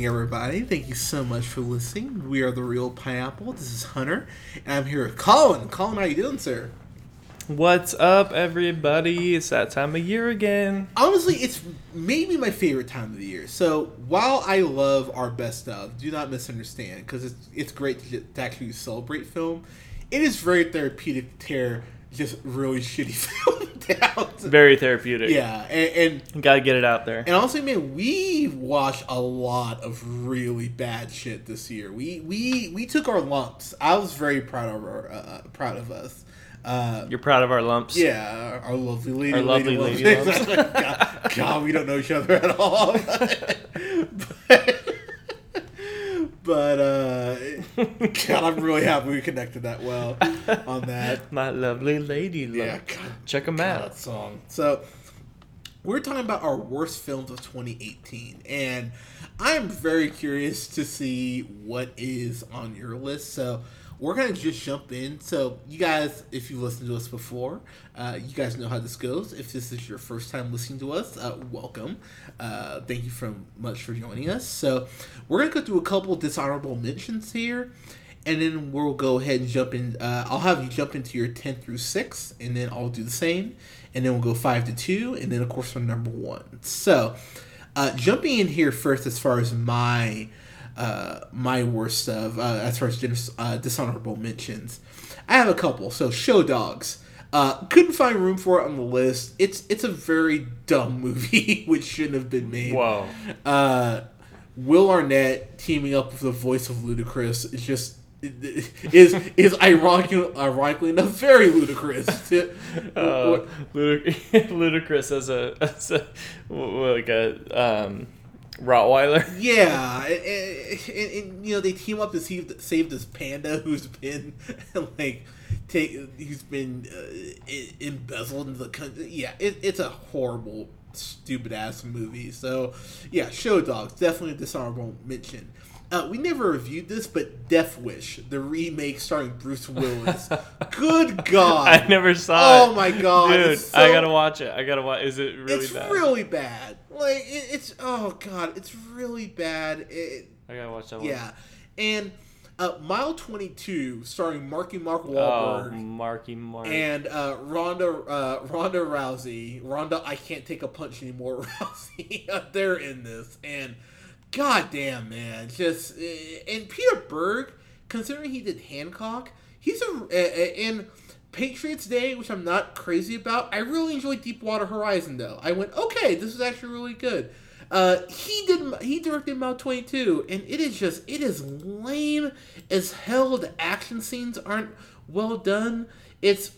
Evening, everybody. Thank you so much for listening. We are the Reel Pineapple. This is Hunter, and I'm here with Colin. Colin, how you doing, sir? What's up, everybody? It's that time of year again. honestly, it's maybe my favorite time of the year. So while I love our best of, do not misunderstand because it's it's great to, to actually celebrate film. It is very therapeutic to tear just really shitty film down. Very therapeutic. Yeah, and, and Gotta get it out there. and honestly, man, we watched a lot of really bad shit this year. We we we took our lumps. I was very proud of our uh, proud of us. Uh, You're proud of our lumps? yeah, our lovely lady, Our lovely lady, lady lumps. God, God, we don't know each other at all. but, but uh, God, I'm really happy we connected that well on that. My lovely lady lump. Yeah, God, Check them that out. song. So we're talking about our worst films of 2018, and I'm very curious to see what is on your list. So we're gonna just jump in. So you guys, if you've listened to us before, uh, you guys know how this goes. If this is your first time listening to us, uh, welcome. Uh, thank you so much for joining us. So we're gonna go through a couple dishonorable mentions here and then we'll go ahead and jump in. Uh, I'll have you jump into your 10 through 6, and then I'll do the same. And then we'll go 5 to 2, and then, of course, from number 1. So, uh, jumping in here first as far as my uh, my worst of, uh, as far as dis- uh, dishonorable mentions, I have a couple. So, Show Dogs. Uh, couldn't find room for it on the list. It's it's a very dumb movie, which shouldn't have been made. Whoa. Uh, Will Arnett teaming up with the voice of Ludacris is just is is ironically, ironically enough very ludicrous. Uh, Ludic- ludicrous as a, as a like a um, Rottweiler. yeah, and, and, and, you know they team up to save, save this panda who's been like take who's been uh, embezzled in the country. Yeah, it, it's a horrible, stupid ass movie. So yeah, Show Dogs definitely a dishonorable mention. Uh, we never reviewed this, but Death Wish, the remake starring Bruce Willis. Good God! I never saw it. Oh my God, dude! it's I gotta watch it. I gotta watch. Is it really it's bad? really bad. Like it, it's oh god, it's really bad. It, I gotta watch that one. yeah, and uh, Mile Twenty Two, starring Marky Mark Oh, Wahlberg Marky Mark. and uh, Ronda uh, Ronda Rousey. Ronda, I can't take a punch anymore. Rousey, they're in this, and god damn man, just uh, and Peter Berg, considering he did Hancock, he's a in Patriots Day, which I'm not crazy about. I really enjoyed Deepwater Horizon though. I went okay, this is actually really good. Uh, he did. He directed Mile Twenty Two, and it is just it is lame as hell. The action scenes aren't well done. It's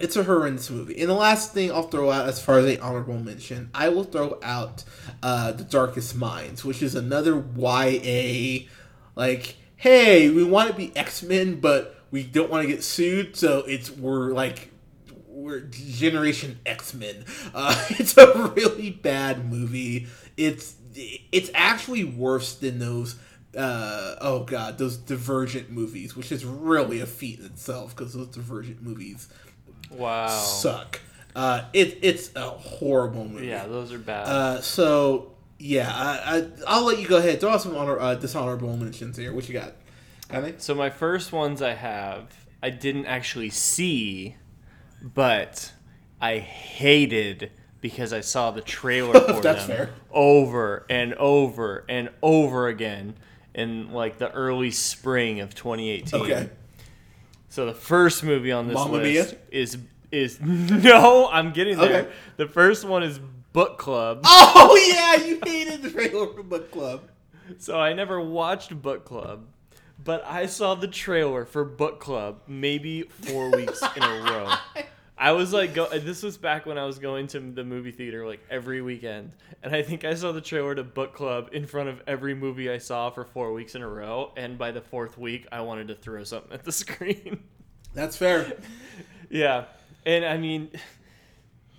it's a horrendous movie. And the last thing I'll throw out as far as a honorable mention, I will throw out uh, The Darkest Minds, which is another YA, like, hey, we want to be X Men, but we don't want to get sued, so it's we're like we're Generation X Men. Uh, it's a really bad movie. It's it's actually worse than those. Uh, oh god, those Divergent movies, which is really a feat in itself because those Divergent movies wow. suck. Uh, it it's a horrible movie. Yeah, those are bad. Uh, so yeah, I, I I'll let you go ahead. Throw out some honor, uh, dishonorable mentions here. What you got? So my first ones I have, I didn't actually see, but I hated because I saw the trailer for them fair. over and over and over again in like the early spring of 2018. Okay. So the first movie on this Mamma list Mia? is is no, I'm getting there. Okay. The first one is Book Club. Oh yeah, you hated the trailer for Book Club. So I never watched Book Club, but I saw the trailer for Book Club maybe four weeks in a row. I was like, go, this was back when I was going to the movie theater like every weekend, and I think I saw the trailer to Book Club in front of every movie I saw for four weeks in a row, and by the fourth week, I wanted to throw something at the screen. That's fair. yeah, and I mean,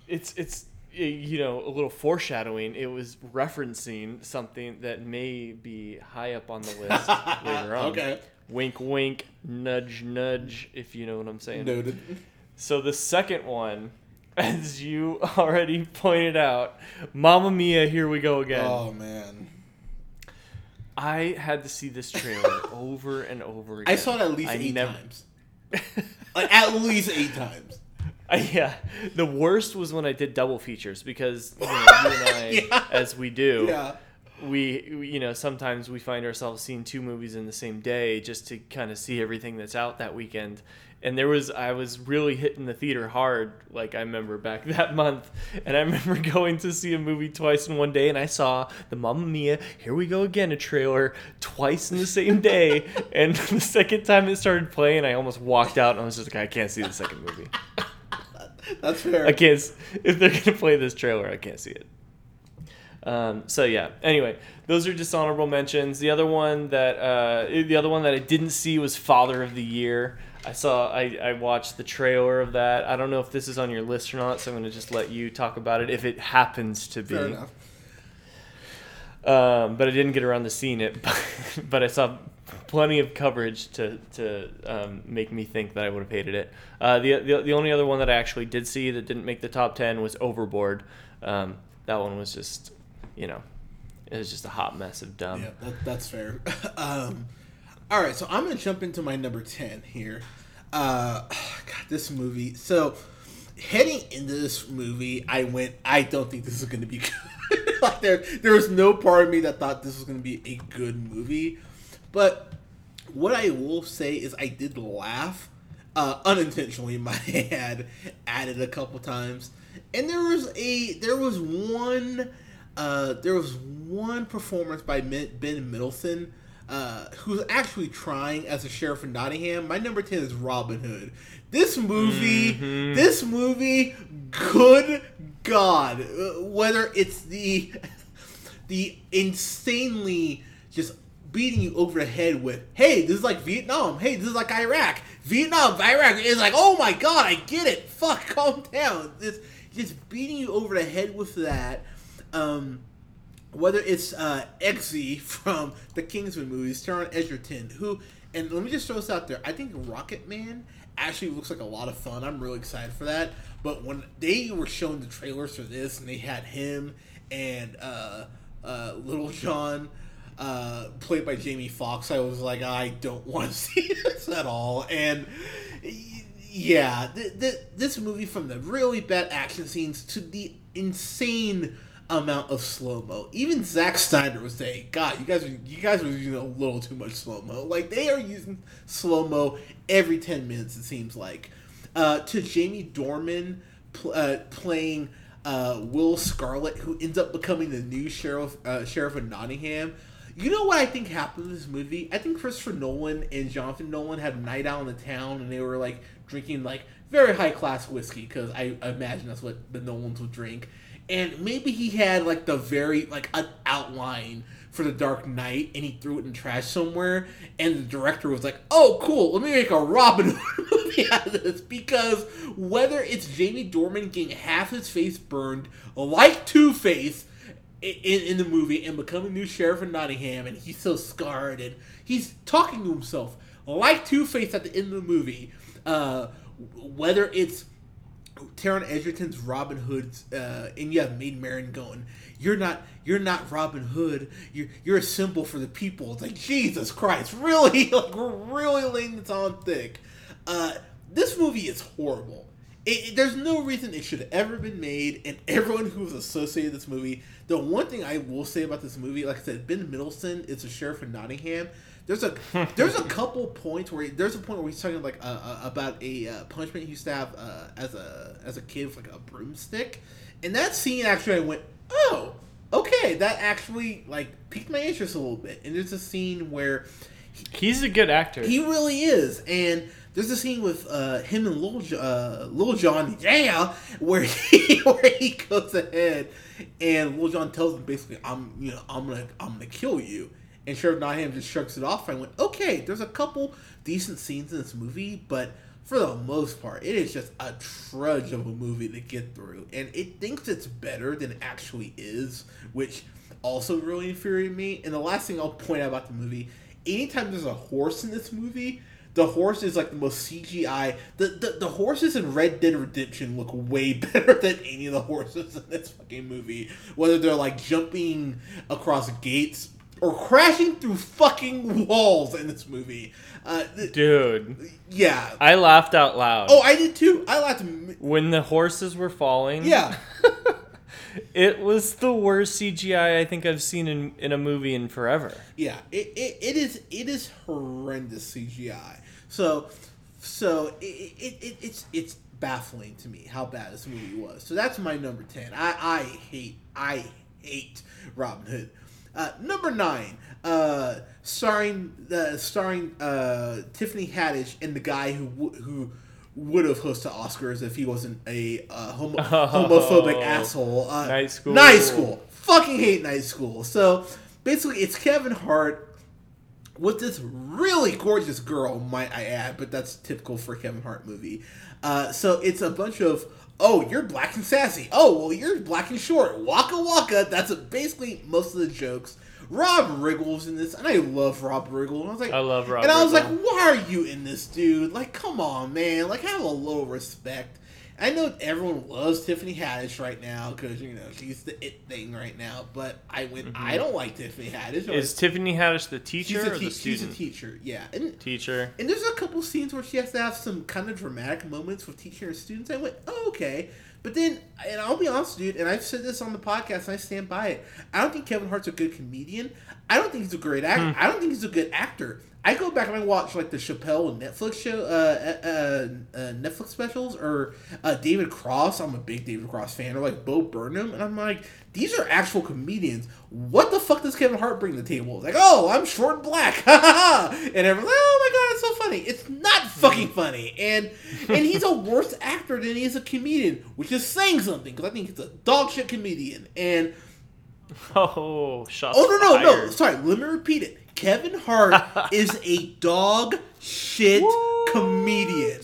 it's it's you know a little foreshadowing. It was referencing something that may be high up on the list later on. Okay. Wink, wink, nudge, nudge. If you know what I'm saying. Noted. So the second one, as you already pointed out, Mamma Mia, here we go again. Oh man. I had to see this trailer over and over again. I saw it at least I eight never- times. Like at least eight times. I- yeah, the worst was when I did double features because you, know, you and I, Yeah. as we do, Yeah. we we- you know sometimes we find ourselves seeing two movies in the same day just to kind of see everything that's out that weekend. And there was i was really hitting the theater hard like i remember back that month. And i remember going to see a movie twice in one day and i saw the mamma mia here we go again a trailer twice in the same day. And the second time it started playing i almost walked out and i was just like i can't see the second movie That's fair. I can't. If they're gonna play this trailer, I can't see it. Um, so yeah. Anyway, those are dishonorable mentions. The other one that uh, the other one that I didn't see was Father of the Year. I saw. I, I watched the trailer of that. I don't know if this is on your list or not, so I'm gonna just let you talk about it if it happens to be. Fair enough. Um, but I didn't get around to seeing it. But, but I saw plenty of coverage to to um, make me think that I would have hated it. Uh, the, the the only other one that I actually did see that didn't make the top ten was Overboard. Um, that one was just, you know, it was just a hot mess of dumb. Yeah, that, that's fair. um, all right, so I'm gonna jump into my number ten here. Uh, God, this movie. So heading into this movie, I went. I don't think this is gonna be good. like there, there was no part of me that thought this was gonna be a good movie. But what I will say is, I did laugh uh, unintentionally. My head added a couple times, and there was a there was one uh, there was one performance by Ben Middleton. Uh, who's actually trying as a sheriff in Nottingham? My number ten is Robin Hood. This movie, this movie, good God, uh, whether it's the the insanely just beating you over the head with, hey, this is like Vietnam. Hey, this is like Iraq. Vietnam, Iraq. It's like, oh my god, I get it. Fuck, calm down. Just, just beating you over the head with that. Um, whether it's uh, from the Kingsman movies, Taron Egerton, who, and let me just throw this out there, I think Rocket Man actually looks like a lot of fun. I'm really excited for that. But when they were showing the trailers for this, and they had him and uh, uh, Little John, uh, played by Jamie Foxx, I was like, I don't want to see this at all. And yeah, th- th- this movie from the really bad action scenes to the insane amount of slow mo. Even Zack Snyder was saying, "God, you guys, are, you guys are using a little too much slow mo. Like they are using slow mo every ten minutes. It seems like." Uh, to Jamie Dornan pl- uh, playing uh, Will Scarlet, who ends up becoming the new sheriff uh, sheriff of Nottingham. You know what I think happened in this movie? I think Christopher Nolan and Jonathan Nolan had a night out in the town, and they were like drinking like very high class whiskey because I imagine that's what the Nolans would drink. And maybe he had like the very like an outline for the Dark Knight, and he threw it in trash somewhere. And the director was like, "Oh, cool! Let me make a Robin Hood movie out of this." Because whether it's Jamie Dornan getting half his face burned like Two Face in, in the movie and becoming new sheriff of Nottingham, and he's so scarred, and he's talking to himself like Two Face at the end of the movie. Uh, whether it's Taron Egerton's Robin Hood, uh, and you have Maid Marian going, "You're not, you're not Robin Hood. You're, you're a symbol for the people." It's like Jesus Christ, really? Like we're really laying this on thick. Uh, this movie is horrible. It, it- there's no reason it should have ever been made, and everyone who was associated with this movie. The one thing I will say about this movie, like I said, Ben Middleton is a sheriff in Nottingham. There's a there's a couple points where there's a point where he's talking like uh, uh, about a uh, punishment he used to have uh, as a as a kid with like a broomstick, and that scene actually I went oh okay that actually like piqued my interest a little bit. And there's a scene where He's a good actor. he really is. And there's a scene with uh, him and Lil, uh, Lil Jon, yeah, where he where he goes ahead and Lil John tells him basically, "I'm you know I'm gonna I'm gonna kill you," and Sheriff Nottingham just shrugs it off. I went, okay, there's a couple decent scenes in this movie, but for the most part, it is just a trudge of a movie to get through, and it thinks it's better than it actually is, which also really infuriated me. And the last thing I'll point out about the movie, anytime there's a horse in this movie, the horse is like the most CGI. The, the the horses in Red Dead Redemption look way better than any of the horses in this fucking movie. Whether they're like jumping across gates or crashing through fucking walls in this movie. Uh, th- Dude, yeah. I laughed out loud. Oh, I did too. I laughed. When the horses were falling, Yeah. it was the worst CGI I think I've seen in, in a movie in forever. Yeah, it, it, it is it is horrendous CGI. So so it, it, it it's it's baffling to me how bad this movie was. So that's my number ten. I I hate I hate Robin Hood. Uh, number nine, uh, starring uh, starring uh, Tiffany Haddish and the guy who who would have hosted Oscars if he wasn't a uh, homo- homophobic Oh. asshole. Uh, Night School. Night School. Fucking hate Night School. So basically, it's Kevin Hart with this really gorgeous girl, might I add, but that's typical for Kevin Hart movie. Uh, so it's a bunch of, oh, you're black and sassy. Oh, well, you're black and short. Waka waka. That's basically most of the jokes. Rob Riggles in this, and I love Rob Riggle. And I was like, I love Rob And I was like, why are you in this, dude? Like, come on, man. Like, have a little respect. I know everyone loves Tiffany Haddish right now because you know she's the it thing right now. But I went, mm-hmm. I don't like Tiffany Haddish. Is Tiffany Haddish the teacher She's a, or te- the she's a teacher, yeah. And, teacher. and there's a couple scenes where she has to have some kind of dramatic moments with teacher and students. I went, oh, okay. But then, and I'll be honest, dude, and I've said this on the podcast and I stand by it. I don't think Kevin Hart's a good comedian. I don't think he's a great actor. Hmm. I don't think he's a good actor. I go back and I watch like the Chappelle Netflix show, uh, uh, uh, Netflix specials, or uh, David Cross. I'm a big David Cross fan, or like Bo Burnham, and I'm like, these are actual comedians. What the fuck does Kevin Hart bring to the table? It's like, oh, I'm short and black, ha ha ha, and everyone's like, oh my god, it's so funny. It's not fucking funny, and and he's a worse actor than he is a comedian, which is saying something because I think he's a dog shit comedian, and. Oh, shots Oh no no no! Sorry, let me repeat it. Kevin Hart is a dog shit Woo! comedian,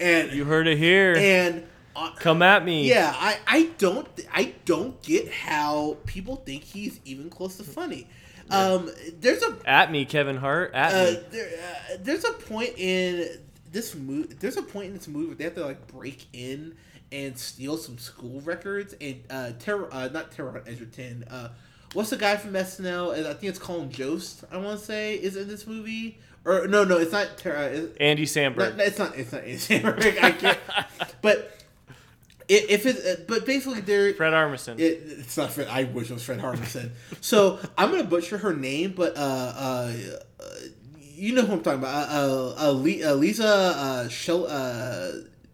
and You heard it here. and uh, Come at me. yeah, I I don't I don't get how people think he's even close to funny. Um, there's a At me, Kevin Hart. At uh, me. there, uh, there's a point in this movie. There's a point in this movie where they have to like break in and steal some school records. And uh, Taron, uh, not Terror on Edgerton. Uh, what's the guy from SNL? I think it's Colin Jost. I want to say is in this movie. Or no, no, it's not Taron. It's, Andy Samberg. no, it's not. It's not. Andy Samberg. I can't. but if it, uh, but basically they're Fred Armisen. it, it's not Fred. I wish it was Fred Harmison. so I'm gonna butcher her name, but uh, uh, uh you know who I'm talking about. Uh, uh, uh Lisa uh, Shell. Uh,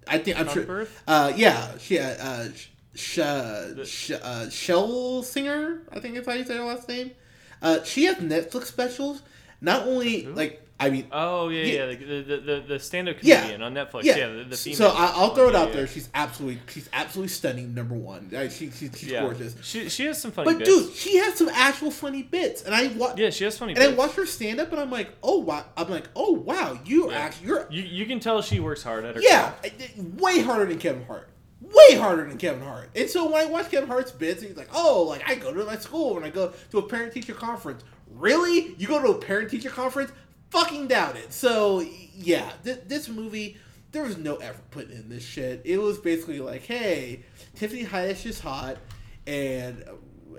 I think I'm sure. Trumperth? Uh, yeah, she. Uh, uh, sh- uh, sh- uh, Shell Singer. I think that's how you say her last name. Uh, she has Netflix specials. Not only like I mean, Oh yeah, Yeah. yeah, the the, the, the stand up Yeah. comedian on Netflix. yeah. Yeah, the, the female. so I, I'll throw it out yeah. there. She's absolutely, she's absolutely stunning. Number one, Uh, she, she, she's yeah. gorgeous. She she has some funny But bits. dude, she has some actual funny bits, and I watch. yeah, she has funny And I watch her stand up, and I'm like, oh wow! I'm like, oh wow! You Yeah. actually, you're You you can tell she works hard at her. yeah, craft. Way harder than Kevin Hart, way harder than Kevin Hart. And so when I watch Kevin Hart's bits, he's like, oh, like I go to my school and I go to a parent teacher conference. Really? You go to a parent teacher conference? Fucking doubt it. So yeah, th- this movie. There was no effort put in this shit. It was basically like, hey, Tiffany Haddish is hot, and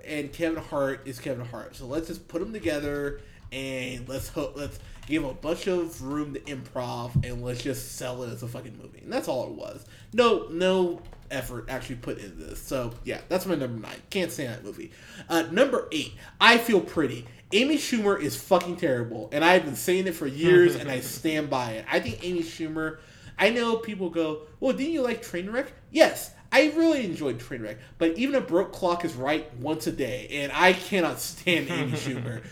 and Kevin Hart is Kevin Hart. So let's just put them together and let's hope let's give a bunch of room to improv and let's just sell it as a fucking movie. And that's all it was. No no effort actually put into this. So yeah, that's my number nine. Can't stand that movie. Uh, number eight, I feel pretty. Amy Schumer is fucking terrible, and I've been saying it for years, and I stand by it. I think Amy Schumer. I know people go, "Well, didn't you like Trainwreck?" Yes, I really enjoyed Trainwreck, but even a broke clock is right once a day, and I cannot stand Amy Schumer.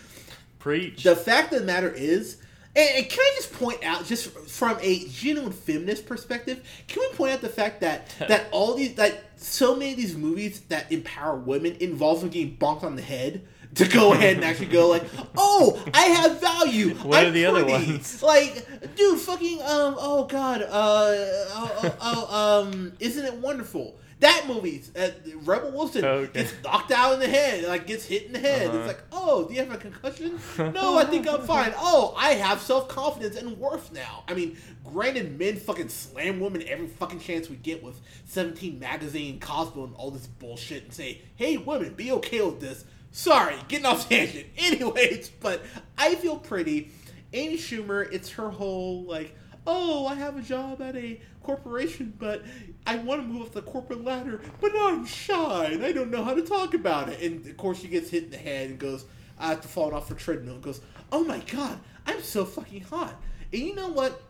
Preach. The fact of the matter is, And, and can I just point out, just from a genuine feminist perspective, can we point out the fact that that all these that so many of these movies that empower women involve them getting bonked on the head to go ahead and actually go like, oh, I have value. What I'm are the other ones? Like, dude, fucking um, oh god, uh, oh, oh, oh um, isn't it wonderful? That movie, uh, Rebel Wilson Okay. gets knocked out in the head, like gets hit in the head. Uh-huh. It's like, oh, do you have a concussion? no, I think I'm fine. Oh, I have self confidence and worth now. I mean, granted, men fucking slam women every fucking chance we get with 17 magazine, Cosmo, and all this bullshit, and say, hey, women, be okay with this. Sorry, getting off tangent. Anyways, but I feel pretty. Amy Schumer, it's her whole like, oh, I have a job at a corporation, but I want to move up the corporate ladder, but I'm shy and I don't know how to talk about it. And of course, she gets hit in the head and goes, I have to fall off the treadmill and goes, oh my god, I'm so fucking hot. And you know what?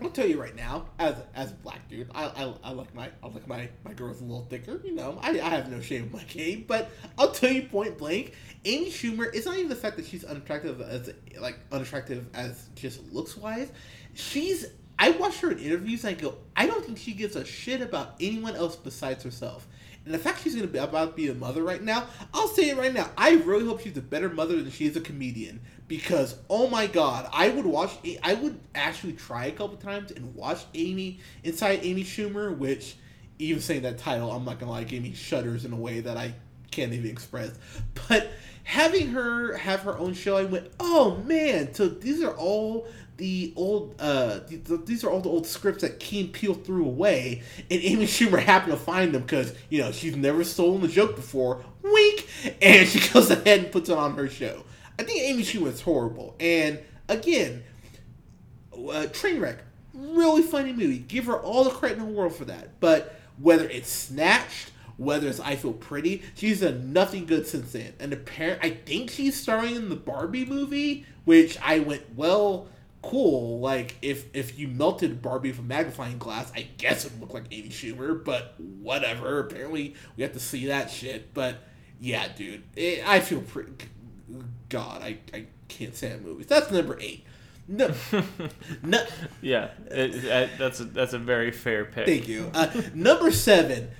I'll tell you right now, as as a black dude, I, I, I like my I like my my girls a little thicker. You know, I, I have no shame in my game. But I'll tell you point blank, Amy Schumer. It's not even the fact that she's unattractive as like unattractive as just looks wise. She's I watch her in interviews and I go, I don't think she gives a shit about anyone else besides herself. And the fact she's gonna be about to be a mother right now, I'll say it right now. I really hope she's a better mother than she is a comedian. Because oh my god, I would watch. I would actually try a couple times and watch Amy inside Amy Schumer, which even saying that title, I'm not gonna lie, gave me shudders in a way that I can't even express. But having her have her own show, I went, oh man, so these are all the old uh th- th- these are all the old scripts that Key and Peele threw away and Amy Schumer happened to find them because you know she's never stolen a joke before. Wink! And she goes ahead and puts it on her show. I think Amy Schumer is horrible. And again uh, Trainwreck really funny movie. Give her all the credit in the world for that. But whether it's Snatched whether it's I Feel Pretty, she's done nothing good since then. And apparently, I think she's starring in the Barbie movie, which I went, well, cool. Like if if you melted Barbie with a magnifying glass, I guess it would look like Amy Schumer, but whatever. Apparently, we have to see that shit. But yeah, dude, it, I feel pretty. God, I I can't stand movies. That's number eight. No, no. Yeah, it, it, that's a, that's a very fair pick. Thank you. Uh, number seven.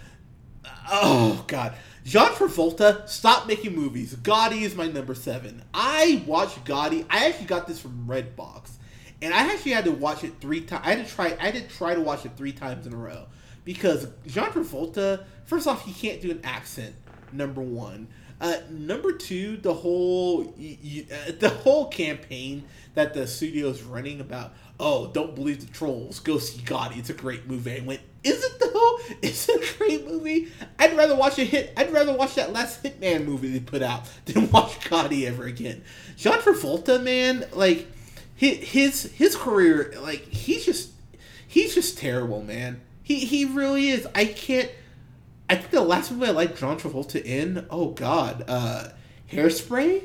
Oh God, John Travolta, stop making movies. Gotti is my number seven. I watched Gotti. I actually got this from Redbox, and I actually had to watch it three times. I had to try. I to try to watch it three times in a row because John Travolta. First off, he can't do an accent. Number one. Uh, number two, the whole uh, the whole campaign that the studio's running about. Oh, don't believe the trolls. Go see Gotti. It's a great movie. I went, is it though? It's a great movie. I'd rather watch a hit. I'd rather watch that last Hitman movie they put out than watch Gotti ever again. John Travolta, man, like his his his career, like he's just he's just terrible, man. He he really is. I can't. I think the last movie I liked John Travolta in, oh god, uh, Hairspray,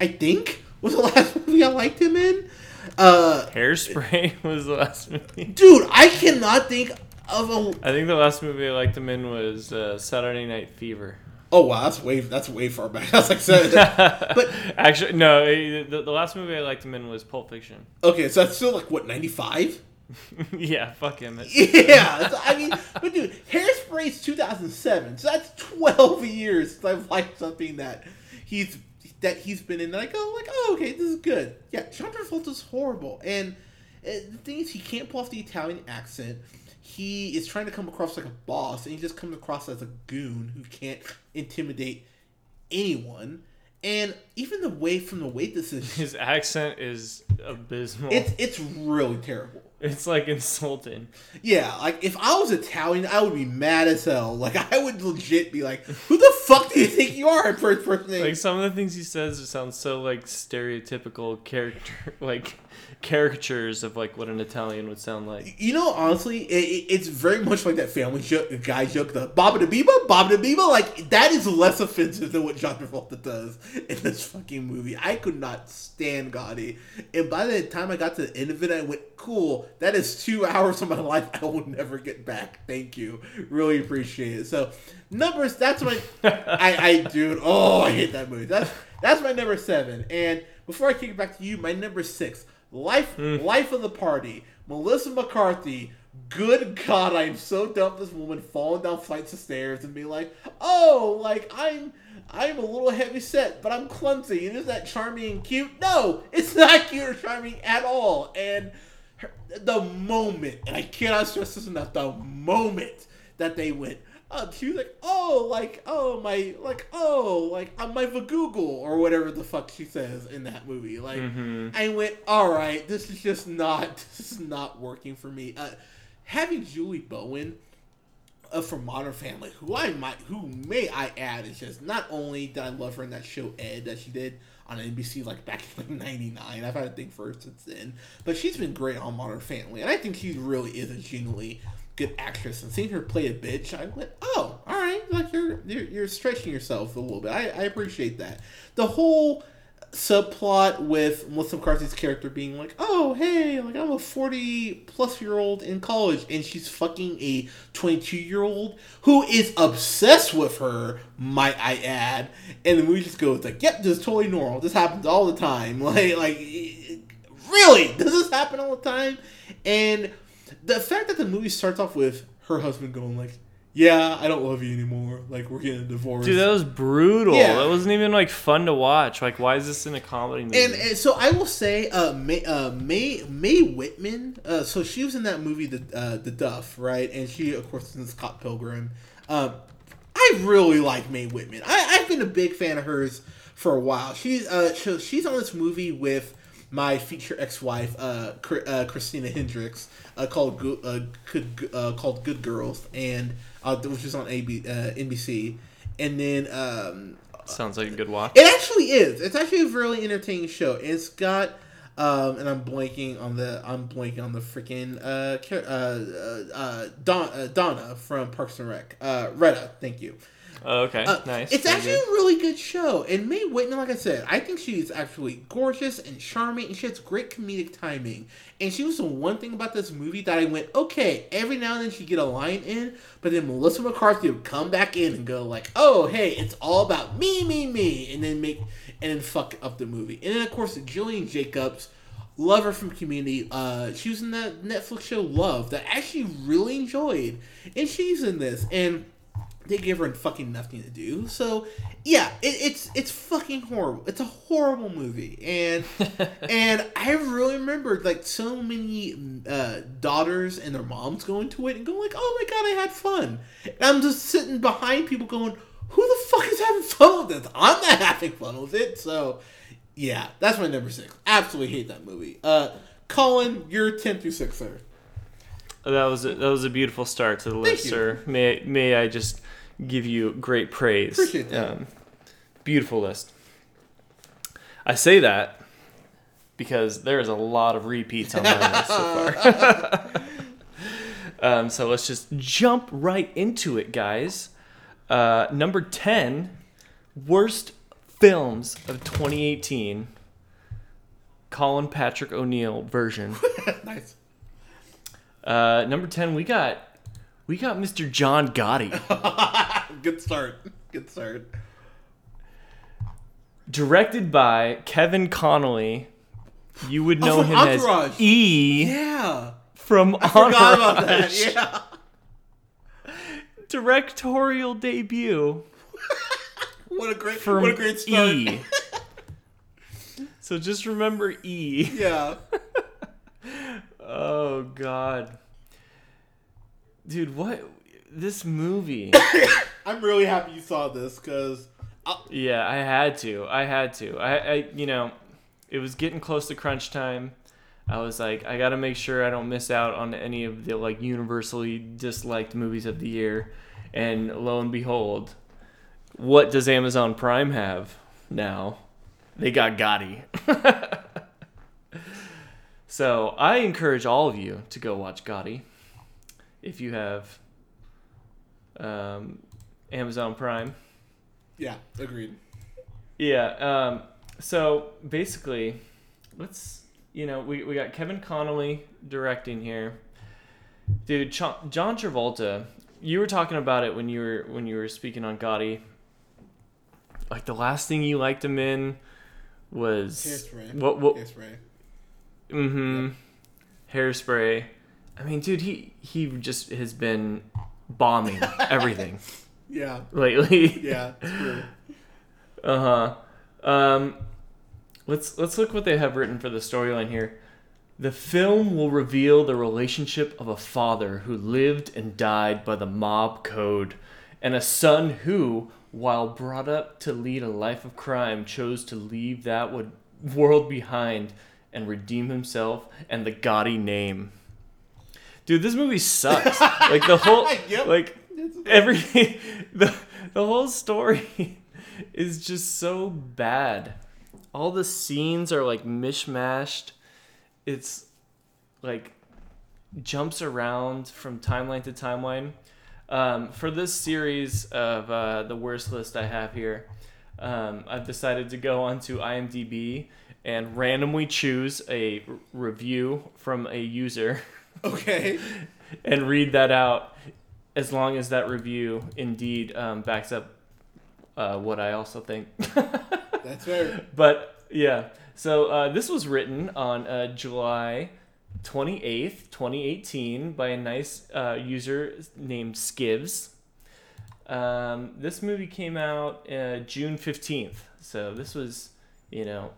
I think was the last movie I liked him in. Uh, Hairspray was the last movie. dude, I cannot think of a. I think the last movie I liked him in was uh, Saturday Night Fever. Oh wow, that's way that's way far back. That's like seven. but Actually, no. eh, The, the last movie I liked him in was Pulp Fiction. okay, so that's still like what ninety five. yeah, fuck him. Yeah, so, I mean, but dude, Hairspray's 2007, so that's 12 years since I've liked something that he's that he's been in. And I go like, oh, okay, this is good. Yeah, John Travolta's horrible, and uh, the thing is, he can't pull off the Italian accent. He is trying to come across like a boss, and he just comes across as a goon who can't intimidate anyone. And even the way from the way this is, His accent is abysmal. it's it's really terrible. It's like insulting. Yeah, like if I was Italian, I would be mad as hell. Like I would legit be like, "Who the fuck do you think you are?" First person. Like some of the things he says sound so like stereotypical character, like caricatures of like what an Italian would sound like. you know, honestly, it, it- it's very much like that family joke, guy joke, the Baba da Biba, Baba da Biba. Like that is less offensive than what John Travolta does in this fucking movie. I could not stand Gotti, and by the time I got to the end of it, I went, "Cool, that is two hours of my life I will never get back." Thank you, really appreciate it. So numbers, that's my, I, I, dude, oh, I hate that movie. That's that's my number seven. And before I kick it back to you, my number six. Life mm. life of the party. Melissa McCarthy. Good God, I'm so dumb. this woman falling down flights of stairs and being like, oh, like I'm I'm a little heavy set, but I'm clumsy. And is that charming and cute? No, it's not cute or charming at all. And her, the moment, and I cannot stress this enough, the moment that they went, uh, she was like, oh, like, oh, my, like, oh, like, I'm my Vagoogle, or whatever the fuck she says in that movie. Like, I went, all right, this is just not, this is not working for me. Uh, having Julie Bowen uh, from Modern Family, who I might, who may I add, is just not only did I love her in that show Ed that she did on NBC like back in like '99. I've had a thing for her since then, but she's been great on Modern Family, and I think she really is a genuinely good actress. And seeing her play a bitch, I went, oh, all right, like you're you're, you're stretching yourself a little bit. I, I appreciate that. The whole subplot with Melissa McCarthy's character being like, "Oh, hey, like I'm a 40 plus year old in college and she's fucking a 22 year old who is obsessed with her, might I add." And the movie just goes like, "Yep, this is totally normal. This happens all the time." Like like really, does this happen all the time? And the fact that the movie starts off with her husband going like, "Yeah, I don't love you anymore. Like we're getting a divorce." Dude, that was brutal. Yeah. That wasn't even like fun to watch. Like, why is this in a comedy movie? And, and so I will say, uh, Mae uh, Mae Mae Whitman. Uh, so she was in that movie, the uh, the Duff, right? And she, of course, is in Scott Pilgrim. Um, I really like Mae Whitman. I, I've been a big fan of hers for a while. She's uh, so she's on this movie with my future ex-wife, uh, uh, Christina Hendricks, uh, called Go- uh, Good uh, called Good Girls, and uh, which is on AB, uh, NBC. And then um, Sounds like a good watch. it actually is. It's actually a really entertaining show. It's got, um, and I'm blanking on the, I'm blanking on the freaking, uh, uh, uh, uh, Don, Donna from Parks and Rec. Uh, Retta, thank you. Oh, okay, Uh, nice. It's Very actually good. a really good show. And Mae Whitman, like I said, I think she's actually gorgeous and charming, and she has great comedic timing. And she was the one thing about this movie that I went, okay, every now and then she'd get a line in, but then Melissa McCarthy would come back in and go like, oh, hey, it's all about me, me, me, and then make, and then fuck up the movie. And then, of course, Gillian Jacobs, love her from Community. Uh, she was in that Netflix show Love that I actually really enjoyed, and she's in this, and they give her fucking nothing to do. So yeah, it, it's it's fucking horrible. It's a horrible movie, and and I really remembered like so many uh, daughters and their moms going to it and going like, oh my god, I had fun. And I'm just sitting behind people going, who the fuck is having fun with this? I'm not having fun with it. So yeah, that's my number six. Absolutely hate that movie. Uh, Colin, you're ten through six, sir. That was a, that was a beautiful start to the Thank list, you. sir. May may I just give you great praise? Appreciate that. Um, beautiful list. I say that because there is a lot of repeats on my list so far. um, so let's just jump right into it, guys. Uh, number ten, worst films of 2018. Colin Patrick O'Neill version. nice. Uh, number ten, we got we got Mr. John Gotti, Good start. Good start. directed by Kevin Connolly. You would Oh, know from him Entourage. as E Yeah. from I forgot about that. Yeah. Directorial debut What a great from what a great start. E. so just remember E. Yeah. Oh God, dude, what this movie? I'm really happy you saw this because Yeah, I had to. I had to. I, I, you know, it was getting close to crunch time. I was like, I got to make sure I don't miss out on any of the like universally disliked movies of the year. And lo and behold, what does Amazon Prime have now? They got Gotti. so I encourage all of you to go watch Gotti if you have um, Amazon Prime. yeah, agreed. Yeah. Um, so basically, let's you know we, we got Kevin Connolly directing here, dude. Ch- John Travolta. You were talking about it when you were when you were speaking on Gotti. Like the last thing you liked him in was Hairspray. what what Hairspray. Mm-hmm. Hairspray. I mean, dude, he he just has been bombing everything Yeah. lately. Yeah. Uh huh. Um, let's let's look what they have written for the storyline here. The film will reveal the relationship of a father who lived and died by the mob code, and a son who, while brought up to lead a life of crime, chose to leave that world behind and redeem himself and the gaudy name. Dude, this movie sucks. like the whole, Yep. like everything, the the whole story is just so bad. All the scenes are like mishmashed. It's like jumps around from timeline to timeline. Um, for this series of uh, the worst list I have here, um, I've decided to go onto IMDb and randomly choose a review from a user Okay. and read that out as long as that review indeed um, backs up uh, what I also think. That's fair. but yeah, so uh, this was written on uh, July 28th, 2018, by a nice uh, user named Skivs. Um, this movie came out uh, June 15th, so this was, you know,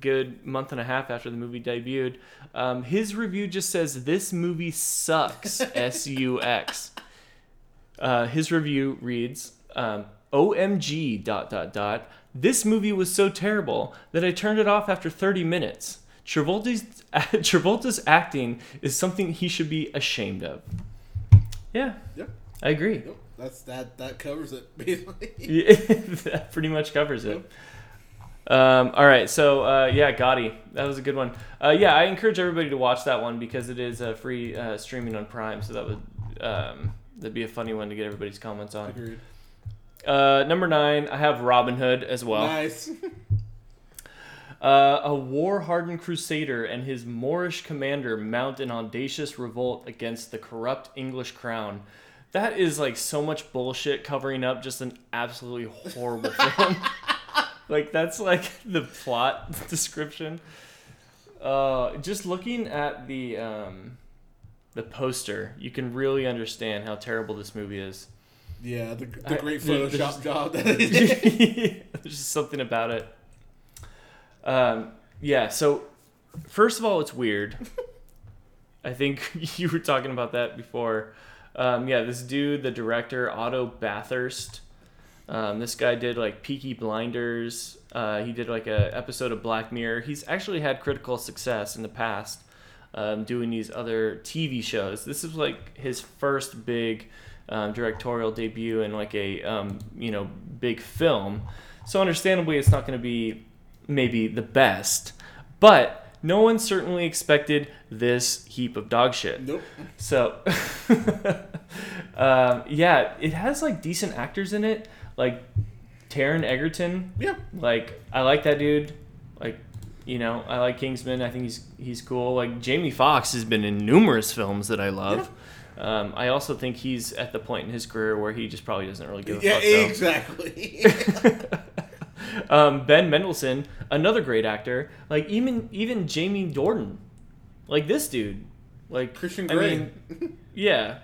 good month and a half after the movie debuted. Um, his review just says this movie sucks. S U X. Uh, his review reads, um, "OMG dot dot dot. This movie was so terrible that I turned it off after 30 minutes. Travolta's Travolta's acting is something he should be ashamed of." Yeah, Yep. I agree. Yep. That's that. That covers it basically. Yeah, that pretty much covers it. Um, all right, so uh, yeah, Gotti, that was a good one. Uh, yeah, I encourage everybody to watch that one because it is uh, free uh, streaming on Prime, so that would um, that'd be a funny one to get everybody's comments on. Agreed. Uh, number nine, I have Robin Hood as well. Nice. Uh, a war-hardened crusader and his Moorish commander mount an audacious revolt against the corrupt English crown. That is like so much bullshit covering up just an absolutely horrible film. Like that's like the plot description. Uh, just looking at the um, the poster, you can really understand how terrible this movie is. Yeah. The, the great there- Photoshop job that he did. There's just something about it. Um, yeah. So, first of all, it's weird. I think you were talking about that before. Um, yeah, this dude, the director Otto Bathurst. Um, this guy did like Peaky Blinders. Uh, he did like a episode of Black Mirror. He's actually had critical success in the past um, doing these other TV shows. This is like his first big um, directorial debut in like a um, you know big film. So understandably, it's not going to be maybe the best, but no one certainly expected this heap of dog shit. Nope. So, um, yeah, it has like decent actors in it, like Taron Egerton. Yeah. Like I like that dude. Like you know, I like Kingsman. I think he's he's cool. Like Jamie Foxx has been in numerous films that I love. Um, I also think he's at the point in his career where he just probably doesn't really give a Yeah. fuck. though. Exactly. um, ben Mendelsohn, another great actor. Like even even Jamie Dornan, like this dude, like Christian I Grey. mean, yeah,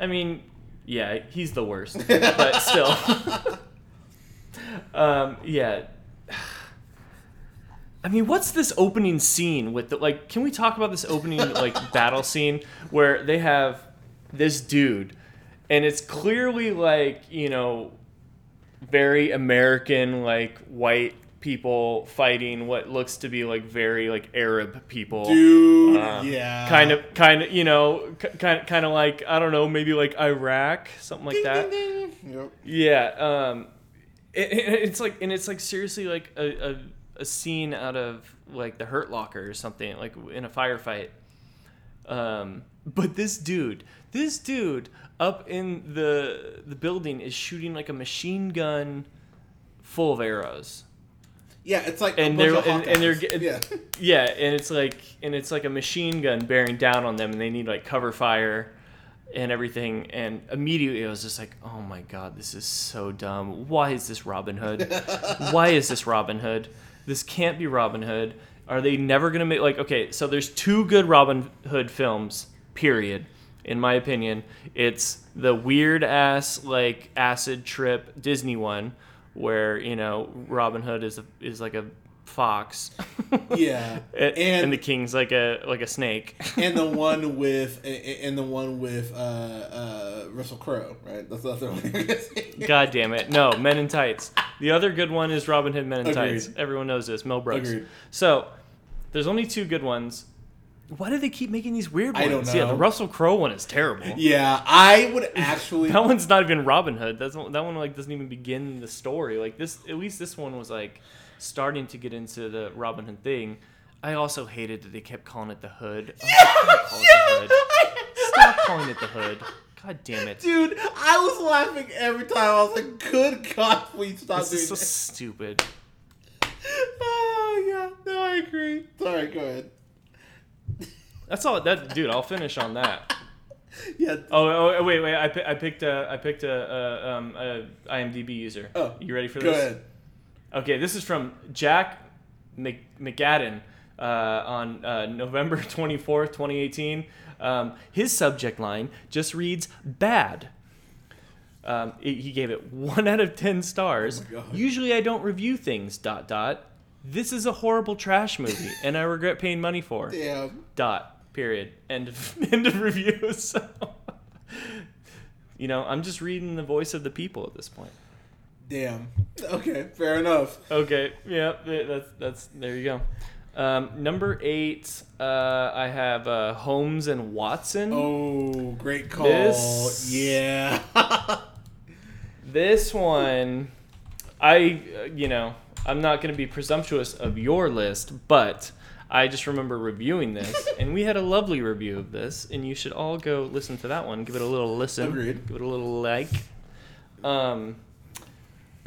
I mean, yeah, he's the worst, but still, um, yeah. I mean, what's this opening scene with the like? Can we talk about this opening like battle scene where they have this dude, and it's clearly like you know very American, like white people fighting what looks to be like very like Arab people. Dude. Um, yeah. Kind of, kind of, you know, kind, kind of like I don't know, maybe like Iraq, something like Ding, that. ding, ding. Yep. Yeah. Um, it, it- it's like, and it's like seriously like a, a, a scene out of like the Hurt Locker or something, like in a firefight. Um, but this dude, this dude up in the the building is shooting like a machine gun full of arrows. Yeah, it's like And a they're- and- and they're yeah. Yeah, and it's like and it's like a machine gun bearing down on them, and they need like cover fire and everything. And immediately, I was just like, "Oh my god, this is so dumb. Why is this Robin Hood? Why is this Robin Hood? This can't be Robin Hood. Are they never gonna make like okay? So there's two good Robin Hood films. Period. In my opinion, it's the weird ass like acid trip Disney one, where you know Robin Hood is a, is like a fox. Yeah, and, and the king's like a like a snake. and the one with and the one with uh, uh, Russell Crowe, right? That's the other one. God damn it! No, Men in Tights. The other good one is Robin Hood Men in Agreed. Tights. Everyone knows this. Mel Brooks. Agreed. So there's only two good ones. Why do they keep making these weird ones? I ones? don't Yeah, the. Russell Crowe one is terrible. yeah, I would actually. That one's not even Robin Hood. That's that one like doesn't even begin the story. Like this, at least this one was like starting to get into the Robin Hood thing. I also hated that they kept calling it the Hood. Oh, stop calling it the Hood. Stop calling it the Hood. God damn it. Dude, I was laughing every time. I was like, "Good God, please stop This doing is so this." stupid. Oh yeah, no, I agree. Sorry, go ahead. That's all. That dude, I'll finish on that. Yeah. Oh, oh wait, wait. I, I picked a I picked a, a, um, a IMDb user. Oh, you ready for Go this? ahead. Okay, this is from Jack Mc, McAdden uh, on uh, November 24th, 2018. Um, his subject line just reads bad. Um, it- he gave it one out of 10 stars. Oh. Usually I don't review things, dot, dot. This is a horrible trash movie, and I regret paying money for. Damn. Dot. Period. End of, end of review. So, you know, I'm just reading the voice of the people at this point. Damn. Okay, fair enough. Okay, yeah, that's that's there you go. Um, number eight, uh, I have uh, Holmes and Watson. Oh, great call. This- Yeah. This one, I uh, you know I'm not going to be presumptuous of your list, but I just remember reviewing this, and we had a lovely review of this, and you should all go listen to that one. Give it a little listen. Agreed. Give it a little like. Um,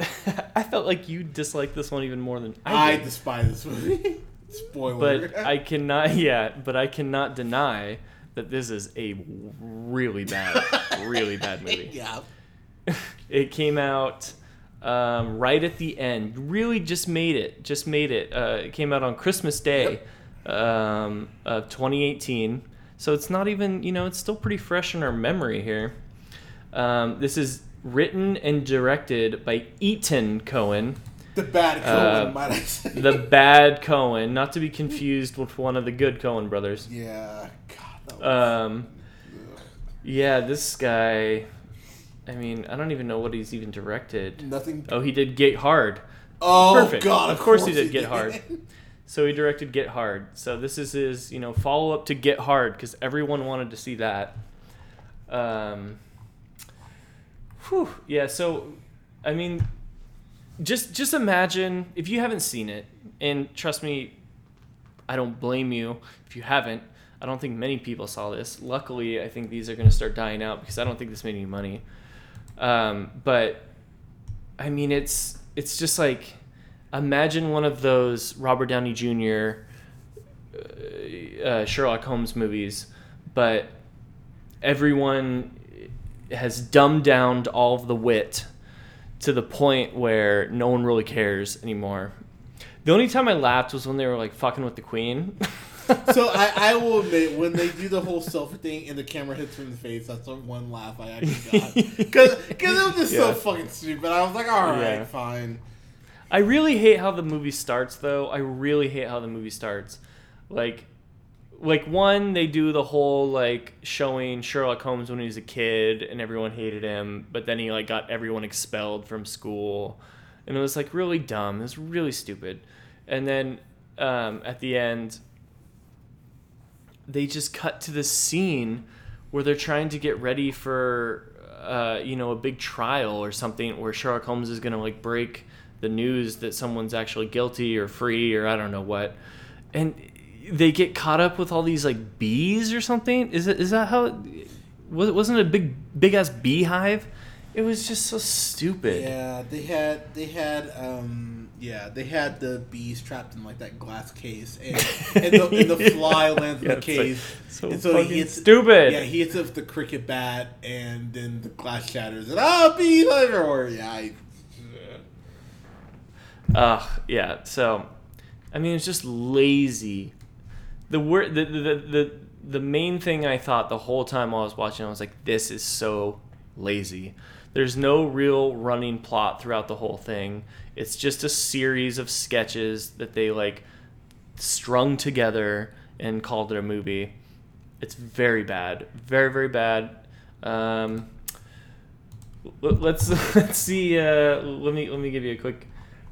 I felt like you disliked this one even more than I I did. despise this movie. Spoiler. but I cannot. Yeah, but I cannot deny that this is a really bad, really bad movie. yeah. It came out um, right at the end. Really, just made it. Just made it. Uh, it came out on Christmas Day um, of 2018. So it's not even. You know, it's still pretty fresh in our memory here. Um, this is written and directed by Etan Cohen, The bad Uh, Cohen, might I say. the bad Cohen, not to be confused with one of the good Coen brothers. yeah. God, that was, Um, yeah, this guy. I mean, I don't even know what he's even directed. nothing. Oh, he did Get Hard. Oh Perfect. God! Of course he did Get Hard. So he directed Get Hard. So this is his, you know, follow up to Get Hard because everyone wanted to see that. Um. Whew. Yeah. So, I mean, just just imagine if you haven't seen it, and trust me, I don't blame you if you haven't. I don't think many people saw this. Luckily, I think these are going to start dying out because I don't think this made any money. Um, but I mean, it's it's just like imagine one of those Robert Downey Jr. Uh, uh, Sherlock Holmes movies, but everyone has dumbed down all of the wit to the point where no one really cares anymore. The only time I laughed was when they were like fucking with the queen. so I, I will admit when they do the whole selfie thing and the camera hits her in the face, that's the one laugh I actually got because it was just so fucking stupid. I was like, all right, Yeah. fine. I really hate how the movie starts though. I really hate how the movie starts. Like like one they do the whole like showing Sherlock Holmes when he was a kid and everyone hated him, but then he like got everyone expelled from school. And it was like really dumb. It was really stupid. And then um, at the end they just cut to this scene where they're trying to get ready for uh, you know a big trial or something where Sherlock Holmes is gonna like break the news that someone's actually guilty or free or I don't know what, and they get caught up with all these like bees or something. Is it is that how? It, was wasn't it a big big ass beehive? It was just so stupid. Yeah, they had they had um yeah they had the bees trapped in like that glass case and, and, the, and the fly lands in Yeah, the it's like case. so and so fucking he hits, stupid. Yeah, he hits it with the cricket bat and then the glass shatters and ah bees everywhere. Yeah, I, Ugh, yeah. So, I mean, it's just lazy. The word, the, the the the the main thing I thought the whole time while I was watching, I was like, this is so lazy. There's no real running plot throughout the whole thing. It's just a series of sketches that they like strung together and called it a movie. It's very bad, very very bad. Um, let's let's see. Uh, let me let me give you a quick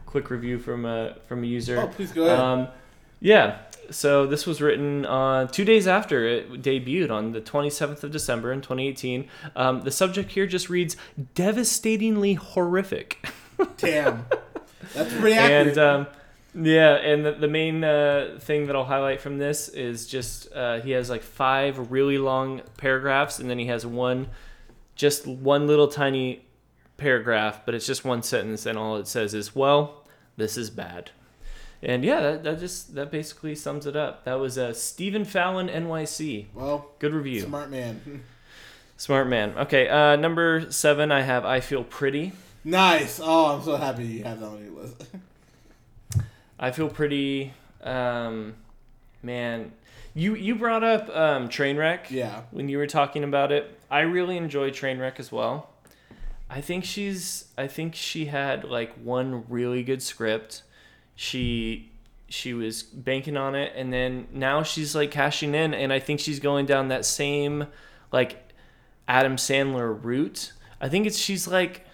quick review from a from a user. Oh, please go ahead. Um, yeah. So this was written uh, two days after it debuted on the 27th of December in 2018. Um, the subject here just reads devastatingly horrific. Damn. That's pretty accurate. and um, yeah, and the, the main uh, thing that I'll highlight from this is just uh, he has like five really long paragraphs, and then he has one, just one little tiny paragraph, but it's just one sentence, and all it says is, "Well, this is bad." And yeah, that, that just that basically sums it up. That was uh, Stephen Fallon NYC. well, Good review. smart man. Smart man. Okay, uh, number seven, I have I Feel Pretty. nice. Oh, I'm so happy you have that on your list. I feel pretty. Um, man, you you brought up um, Trainwreck yeah. when you were talking about it. I really enjoy Trainwreck as well. I think she's. I think she had like one really good script. She she was banking on it, and then now she's like cashing in, and I think she's going down that same like Adam Sandler route. I think it's she's like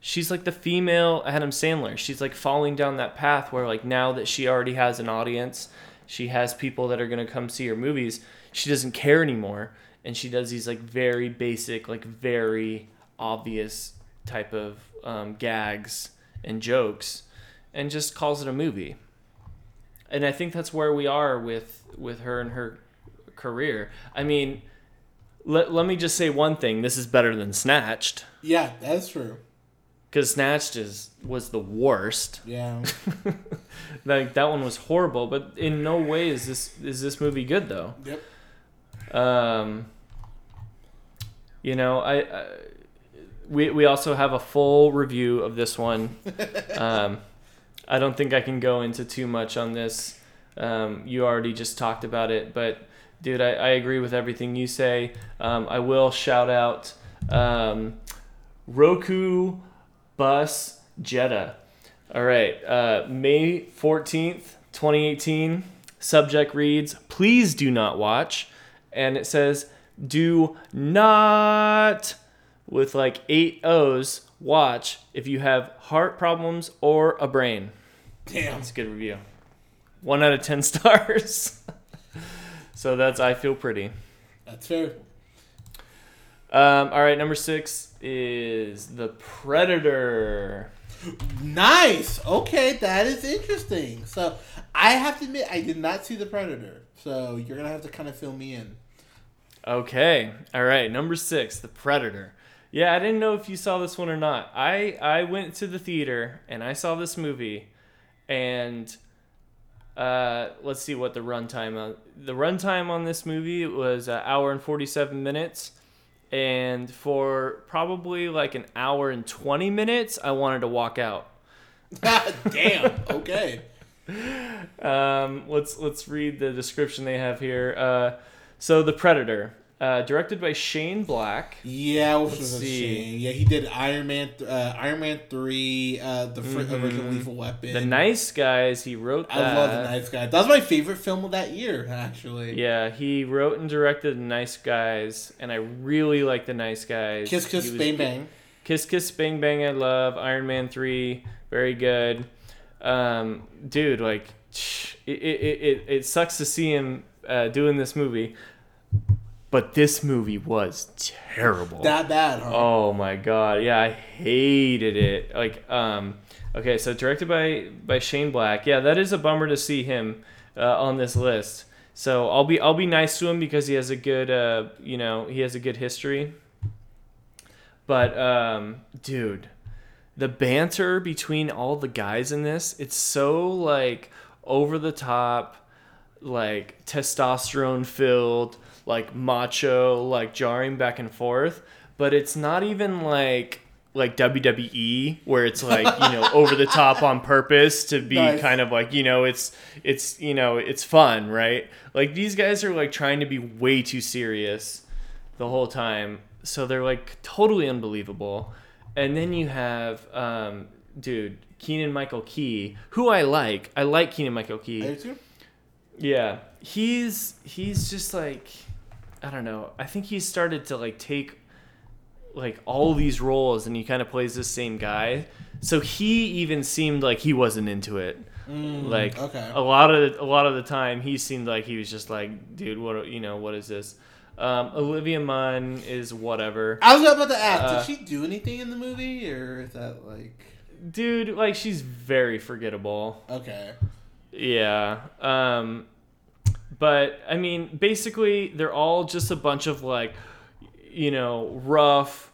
she's like the female Adam Sandler. She's like falling down that path where like now that she already has an audience, she has people that are going to come see her movies, she doesn't care anymore and she does these like very basic, like very obvious type of um, gags and jokes and just calls it a movie. And I think that's where we are with with her and her career. I mean, let, let me just say one thing. This is better than Snatched Yeah, that's true. because Snatched is was the worst. Yeah. Like that one was horrible, but in no way is this is this movie good though. yep. Um, you know, I, I we we also have a full review of this one. Um, I don't think I can go into too much on this. Um, you already just talked about it, but dude, I, I agree with everything you say. Um, I will shout out um, Roku Bus Jetta. All right, uh, May 14th, 2018. Subject reads, Please do not watch. And it says, Do not, with like eight O's, watch if you have heart problems or a brain. Damn. That's a good review. One out of 10 stars. so that's I Feel Pretty. That's fair. Um, all right, number six is The Predator. Nice. Okay, that is interesting. So I have to admit, I did not see the Predator. So you're gonna have to kind of fill me in. Okay. All right. Number six, The Predator. Yeah, I didn't know if you saw this one or not. I I went to the theater and I saw this movie, and uh, let's see what the runtime on the runtime on this movie was an hour and forty seven minutes, and for probably like an hour and twenty minutes, I wanted to walk out. Damn. Okay. Um, let's let's read the description they have here. Uh, so the Predator, uh, directed by Shane Black. Yeah, which Let's was a see. Yeah, he did Iron Man, th- uh, Iron Man three, uh, the fr- Mhm. original Lethal Weapon. The Nice Guys. He wrote that. I love the Nice Guys. That was my favorite film of that year, actually. Yeah, he wrote and directed The Nice Guys, and I really like The Nice Guys. Kiss Kiss was- Bang Bang. Kiss Kiss Bang Bang. I love Iron Man three. Very good. Um, dude, like, it it, it, it sucks to see him uh, doing this movie, but this movie was terrible. That bad, huh? Oh my god, yeah, I hated it. Like, um, okay, so directed by by Shane Black. Yeah, that is a bummer to see him uh, on this list. So I'll be I'll be nice to him because he has a good uh, you know he has a good history. But um, dude, the banter between all the guys in this, it's so like over the top, like testosterone filled, like macho, like jarring back and forth. But it's not even like like WWE where it's like you know over the top on purpose to be Nice. kind of like you know it's it's you know it's fun right like these guys are like trying to be way too serious the whole time so they're like totally unbelievable and then you have um dude Keegan-Michael Key who I like I like Keegan-Michael Key I do too. Yeah, he's he's just like I don't know. I think he's started to like take like all these roles and he kind of plays the same guy. So he even seemed like he wasn't into it. like Mm, okay. a lot of a lot of the time he seemed like he was just like, dude, what you know, what is this? Um, Olivia Munn is whatever. I was about to ask, Uh, did she do anything in the movie, or is that like Dude, like she's very forgettable. okay? Yeah. Um but I mean, basically they're all just a bunch of like you know, rough,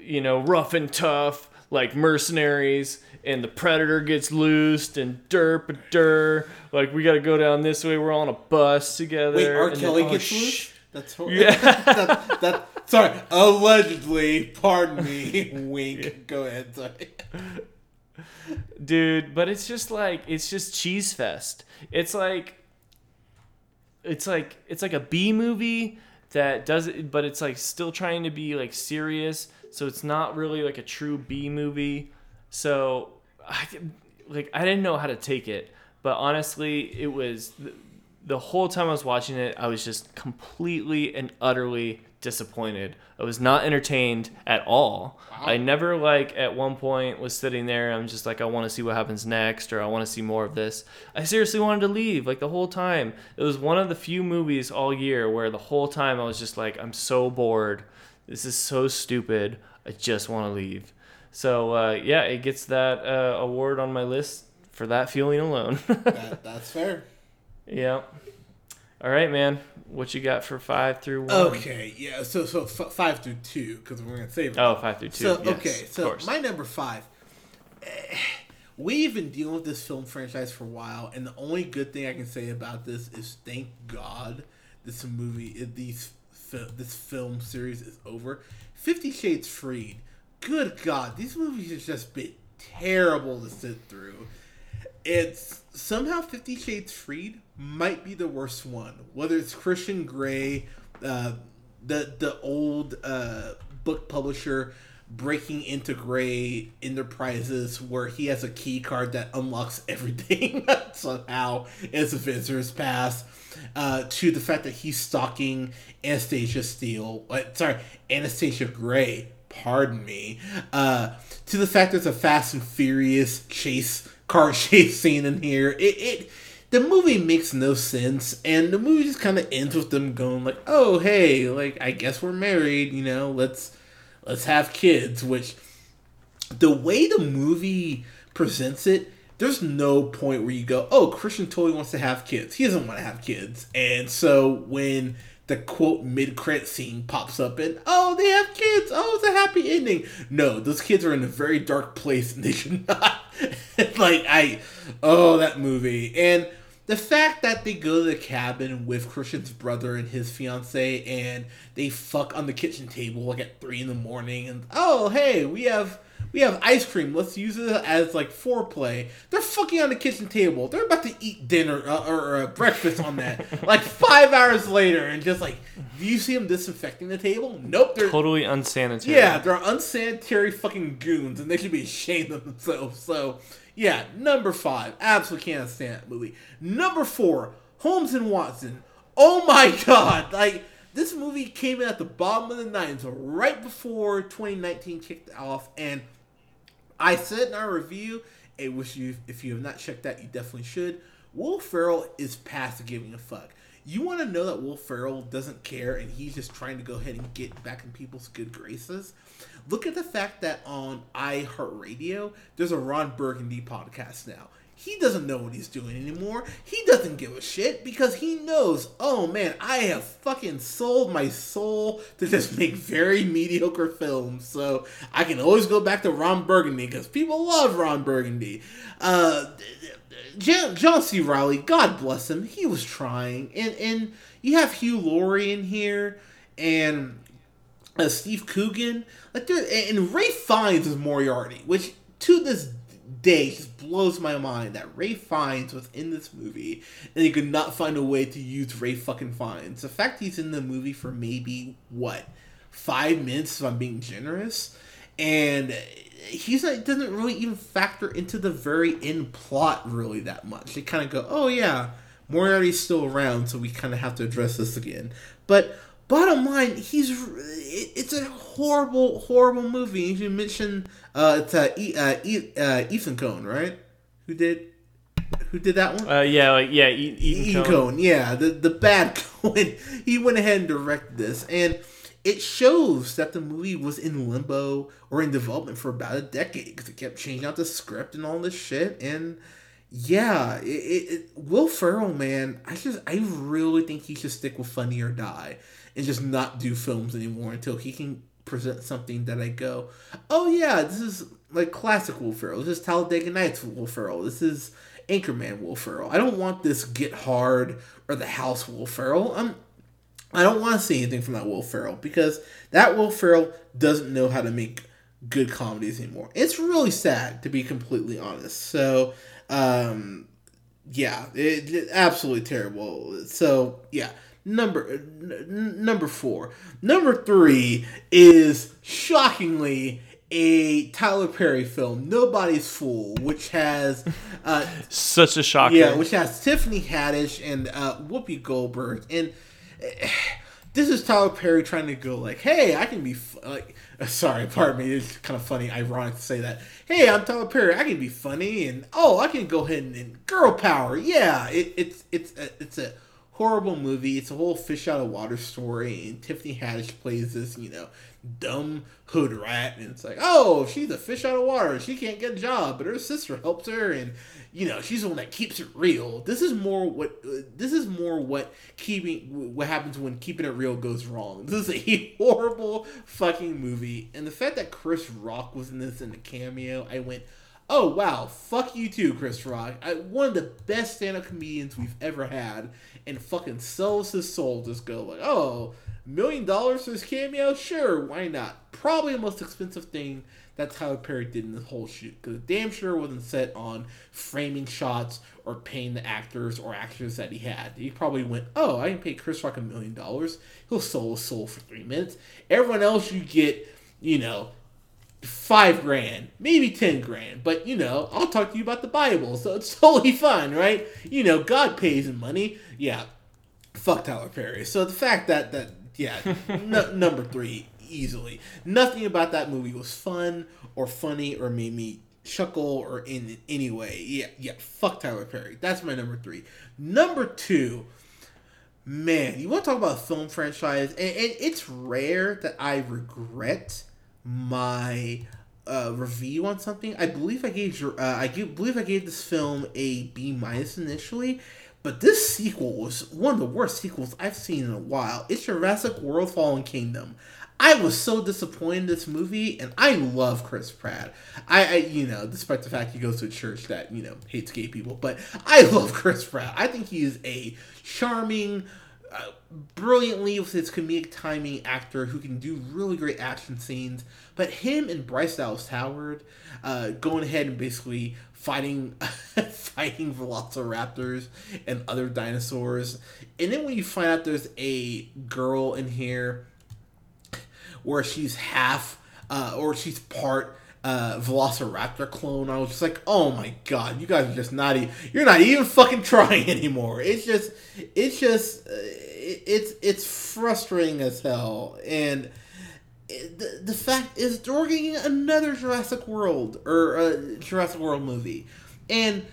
you know, rough and tough like mercenaries and the predator gets loosed and derp dur like we got to go down this way we're all on a bus together Wait, R. and then- Kelly oh, gets sh- loose. That's hor- Yeah. that, that, sorry, allegedly. Pardon me. Wink. Go ahead. Sorry. Dude but it's just like it's just cheese fest. It's like it's like it's like a b movie that does it but it's like still trying to be like serious. So it's not really like a true b movie. So I, like i didn't know how to take it. But honestly it was the, the whole time i was watching it i was just completely and utterly disappointed. I was not entertained at all. I never like at one point was sitting there i'm just like i want to see what happens next or i want to see more of this. I seriously wanted to leave like the whole time. It was one of the few movies all year where the whole time i was just like i'm so bored. This is so stupid. I just want to leave. So uh, yeah it gets that uh, award on my list for that feeling alone. That, that's fair. yeah all right man what you got for five through one? Okay. Yeah. So so f- five through two because we're gonna save. it. oh five through two So yes, okay, so my number five. eh, We've been dealing with this film franchise for a while, and the only good thing I can say about this is thank God this movie, eh, these this film series is over. Fifty Shades Freed. Good God, these movies have just been terrible to sit through. It's somehow Fifty Shades Freed might be the worst one. Whether it's Christian Grey, uh, the the old uh, book publisher breaking into Grey Enterprises, where he has a key card that unlocks everything somehow as a visitor's pass, uh, to the fact that he's stalking Anastasia Steele. Uh, sorry, Anastasia Grey. Pardon me. Uh, to the fact there's a Fast and Furious chase car chase scene in here. It, it the movie makes no sense, and the movie just kind of ends with them going like, "Oh, hey, like I guess we're married, you know, let's let's have kids." Which the way the movie presents it, there's no point where you go, "Oh, Christian totally wants to have kids. He doesn't want to have kids." And so when the quote mid credit scene pops up and oh they have kids oh it's a happy ending no those kids are in a very dark place and they should not like i oh that movie. And the fact that they go to the cabin with christian's brother and his fiance and they fuck on the kitchen table like at three in the morning and oh hey we have we have ice cream. Let's use it as like foreplay. They're fucking on the kitchen table. They're about to eat dinner uh, or uh, breakfast on that. like five hours later, and just like, do you see them disinfecting the table? Nope. They're totally unsanitary yeah, they're unsanitary fucking goons, and they should be ashamed of themselves. So, yeah, number five, absolutely can't stand that movie. Number four, Holmes and Watson. Oh my god, like this movie came in at the bottom of the nines, right before 2019 kicked off, and I said in our review, I wish you, if you have not checked that, you definitely should. Will Ferrell is past giving a fuck. You want to know that Will Ferrell doesn't care and he's just trying to go ahead and get back in people's good graces? Look at the fact that on iHeartRadio, there's a Ron Burgundy podcast now. He doesn't know what he's doing anymore. He doesn't give a shit because he knows, oh man, I have fucking sold my soul to just make very mediocre films. So I can always go back to Ron Burgundy because people love Ron Burgundy. Uh, John, John C. Reilly, God bless him, he was trying. And, and you have Hugh Laurie in here, and uh, Steve Coogan, like and Ralph Fiennes is Moriarty, which to this day just blows my mind that Ralph Fiennes was in this movie and they could not find a way to use Ralph fucking Fiennes. The fact he's in the movie for maybe what five minutes, if I'm being generous, and he's not doesn't really even factor into the very end plot really that much. They kind of go, oh yeah, Moriarty's still around, so we kind of have to address this again. But bottom line, he's it's a horrible, horrible movie. You mentioned uh, it's uh, e, uh, e, uh, Ethan Coen, right? Who did who did that one? Uh, yeah, like yeah, e- Ethan, Ethan Coen. Yeah, the the bad Coen. He went ahead and directed this, and it shows that the movie was in limbo or in development for about a decade because it kept changing out the script and all this shit. And yeah, it, it, it, Will Ferrell, man, I just I really think he should stick with Funny or Die and just not do films anymore until he can present something that I go, oh yeah, this is like classic Will Ferrell. This is Talladega Nights Will Ferrell. This is Anchorman Will Ferrell. I don't want this Get Hard or The House Will Ferrell. I'm I don't want to see anything from that Will Ferrell because that Will Ferrell doesn't know how to make good comedies anymore. It's really sad to be completely honest. So, um, yeah, it, it absolutely terrible. So, yeah, number n- number four, number three is shockingly a Tyler Perry film, Nobody's Fool, which has uh, such a shocker. Yeah, which has Tiffany Haddish and uh, Whoopi Goldberg and this is Tyler Perry trying to go like, hey, I can be f-, like, sorry, pardon me, it's kind of funny, ironic to say that. Hey, I'm Tyler Perry, I can be funny, and oh, I can go ahead and, and girl power, yeah. It, it's it's a, it's a horrible movie. It's a whole fish out of water story, and Tiffany Haddish plays this, you know, dumb hood rat, and it's like, oh, she's a fish out of water. She can't get a job, but her sister helps her, and you know, she's the one that keeps it real. This is more what uh, this is more what keeping what happens when keeping it real goes wrong. This is a horrible fucking movie, and the fact that Chris Rock was in this in the cameo, I went, oh wow, fuck you too, Chris Rock. I, one of the best stand-up comedians we've ever had, and fucking sells his soul. Just go like, oh, million dollars for this cameo? Sure, why not? Probably the most expensive thing that Tyler Perry did in this whole shoot. Because damn sure wasn't set on framing shots or paying the actors or actors that he had. He probably went, oh, I can pay Chris Rock a million dollars. He'll sell his soul for three minutes. Everyone else, you get, you know, five grand, maybe ten grand. But you know, I'll talk to you about the Bible, so it's totally fine, right? You know, God pays in money. Yeah, fuck Tyler Perry. So the fact that that yeah, n- number three easily. Nothing about that movie was fun or funny or made me chuckle or in any way. Yeah, yeah. Fuck Tyler Perry. That's my number three. Number two. Man, you want to talk about a film franchise, and, and it's rare that I regret my uh, review on something. I believe I gave uh, I give, believe I gave this film a B minus initially, but this sequel was one of the worst sequels I've seen in a while. It's Jurassic World: Fallen Kingdom. I was so disappointed in this movie, and I love Chris Pratt. I, I, you know, despite the fact he goes to a church that you know hates gay people, but I love Chris Pratt. I think he is a charming, brilliantly with his comedic timing actor who can do really great action scenes. But him and Bryce Dallas Howard uh, going ahead and basically fighting fighting velociraptors and other dinosaurs. And then when you find out there's a girl in here where she's half uh, or she's part uh, Velociraptor clone. I was just like, oh my god, you guys are just not even. You're not even fucking trying anymore. It's just, it's just, uh, it's it's frustrating as hell. And the, the fact is, we're getting another Jurassic World or uh, Jurassic World movie, and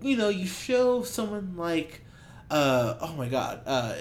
you know, you show someone like, uh, oh my god, uh,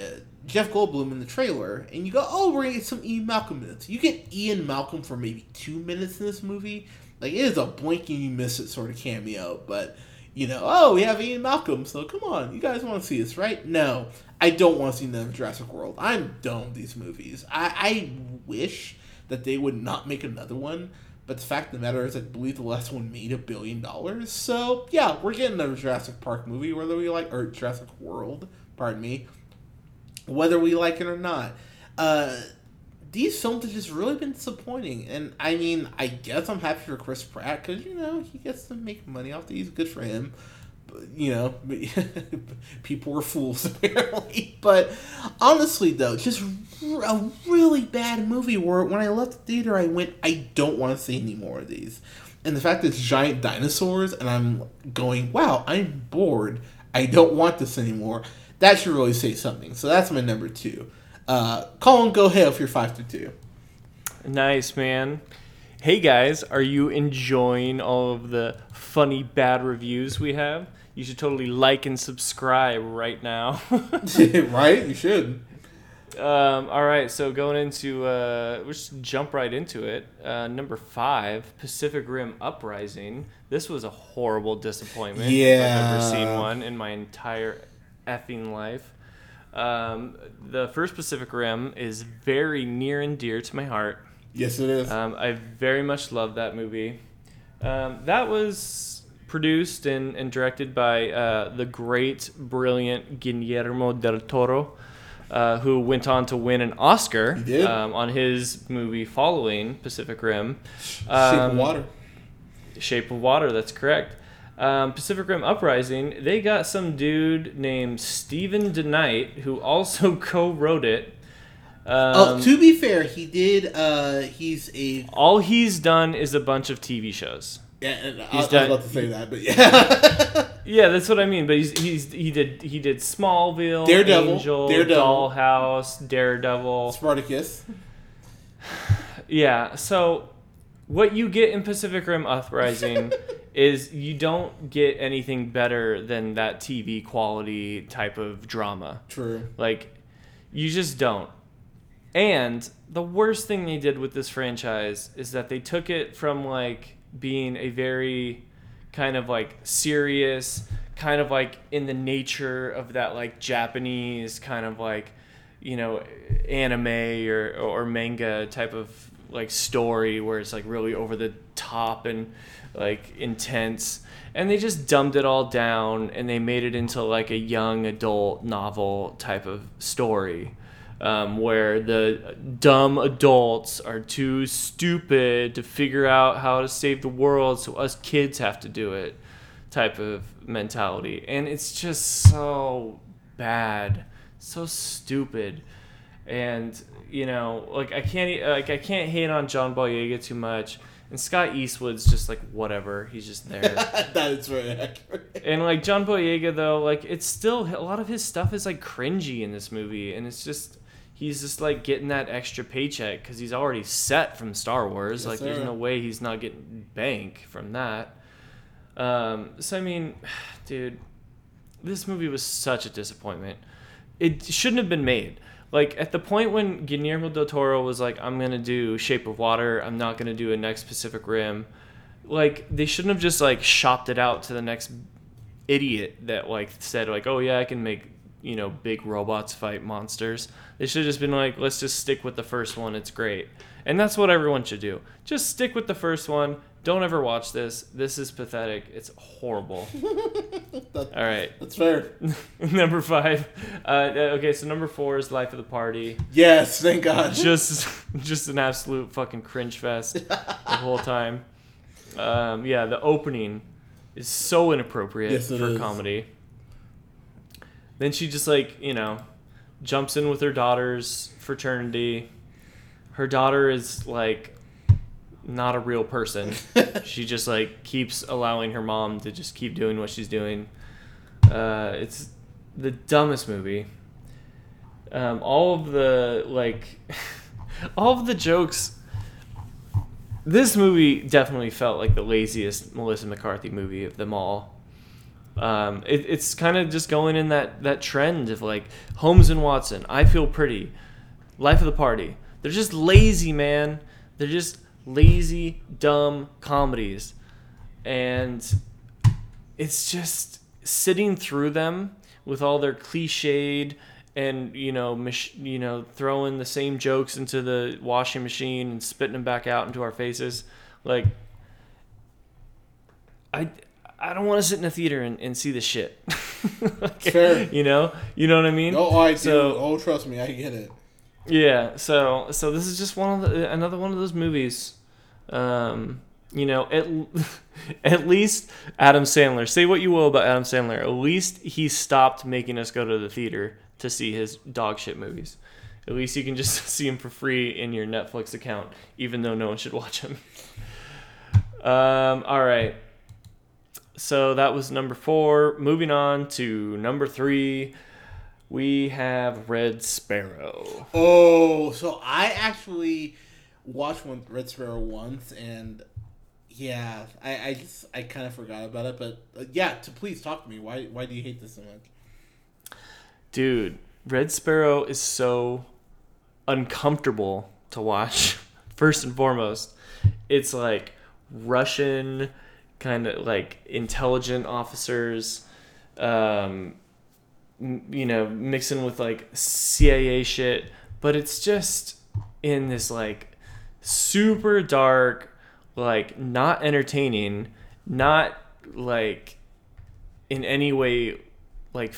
Jeff Goldblum in the trailer, and you go, "Oh, we're gonna get some Ian Malcolm minutes." You get Ian Malcolm for maybe two minutes in this movie. Like it is a blink and you miss it sort of cameo, but you know, oh, we have Ian Malcolm, so come on, you guys want to see this, right? No, I don't want to see another Jurassic World. I'm done with these movies. I, I wish that they would not make another one, but the fact of the matter is, I believe the last one made a billion dollars. So yeah, we're getting another Jurassic Park movie, whether we like or Jurassic World, pardon me whether we like it or not. Uh, these films have just really been disappointing. And I mean, I guess I'm happy for Chris Pratt because you know he gets to make money off these. Good for him. But, you know, people were fools apparently. But honestly, though, just a really bad movie. Where when I left the theater, I went, I don't want to see any more of these. And the fact that it's giant dinosaurs, and I'm going, wow, I'm bored. I don't want this anymore. That should really say something. So that's my number two. Uh, Colin, go ahead if you're five to two. Nice, man. Hey guys, are you enjoying all of the funny bad reviews we have? You should totally like and subscribe right now. right? You should. Um, all right, so going into, uh, we'll just jump right into it. Uh, number five, Pacific Rim Uprising. This was a horrible disappointment. Yeah, I've ever seen one in my entire effing life. Um, the first Pacific Rim is very near and dear to my heart. Yes, it is. Um, I very much love that movie. Um, that was produced and, and directed by uh, the great, brilliant Guillermo del Toro, uh, who went on to win an Oscar. Um, on his movie following Pacific Rim. Shape of um, Water. Shape of Water, that's correct. Um, Pacific Rim Uprising, they got some dude named Steven DeKnight who also co-wrote it. Um, oh, to be fair, he did. Uh, he's a. all he's done is a bunch of TV shows. Yeah, and I, I done- was about to say that, but yeah. Yeah, that's what I mean. But he's he's he did he did Smallville, Daredevil, Angel, Daredevil. Dollhouse, Daredevil. Spartacus. Yeah. So what you get in Pacific Rim Uprising is you don't get anything better than that TV quality type of drama. True. Like you just don't. And the worst thing they did with this franchise is that they took it from like being a very kind of like serious, kind of like in the nature of that like Japanese kind of like, you know, anime or or manga type of like story where it's like really over the top and like intense. And they just dumbed it all down and they made it into like a young adult novel type of story um, where the dumb adults are too stupid to figure out how to save the world so us kids have to do it type of mentality. And it's just so bad so stupid. And you know like i can't like i can't hate on john boyega too much and scott eastwood's just like whatever he's just there that is very accurate. and like John Boyega though, like it's still a lot of his stuff is like cringy in this movie, and it's just he's just like getting that extra paycheck because he's already set from Star Wars. Yes, like there's no way he's not getting bank from that. Um, so I mean, dude, this movie was such a disappointment. It shouldn't have been made. Like at the point when Guillermo del Toro was like, "I'm gonna do Shape of Water. I'm not gonna do a next Pacific Rim." Like they shouldn't have just like shopped it out to the next idiot that like said like, "Oh yeah, I can make you know big robots fight monsters." They should have just been like, "Let's just stick with the first one. It's great." And that's what everyone should do. Just stick with the first one. Don't ever watch this. This is pathetic. It's horrible. That- All right. That's fair. number five. Uh, okay, so number four is Life of the Party. Yes, thank God. Just, just an absolute fucking cringe fest the whole time. Um, yeah, the opening is so inappropriate Yes, for is. comedy. Then she just like you know, jumps in with her daughter's fraternity. Her daughter is like not a real person. she just like keeps allowing her mom to just keep doing what she's doing. Uh, it's the dumbest movie. Um, all of the like, all of the jokes. This movie definitely felt like the laziest Melissa McCarthy movie of them all. Um, it, it's kind of just going in that that trend of like Holmes and Watson. I feel pretty. Life of the Party. They're just lazy, man. They're just lazy, dumb comedies, and it's just sitting through them with all their cliched and you know mach- you know throwing the same jokes into the washing machine and spitting them back out into our faces like i i don't want to sit in a theater and, and see this shit Like, Fair. you know you know what i mean Oh, I do. Oh, trust me, I get it. Yeah, so so this is just one of the, another one of those movies. Um, you know, at at least Adam Sandler. Say what you will about Adam Sandler. At least he stopped making us go to the theater to see his dog shit movies. At least you can just see him for free in your Netflix account, even though no one should watch him. Um, all right. So that was number four. Moving on to number three, we have Red Sparrow. Oh, so I actually watched one Red Sparrow once, and yeah, I, I just I kind of forgot about it. But uh, yeah, to please talk to me. Why why do you hate this so much? Dude, Red Sparrow is so uncomfortable to watch. First and foremost, it's like Russian kind of like intelligent officers, um, you know, mixing with like CIA shit, but it's just in this like super dark, like not entertaining, not like in any way like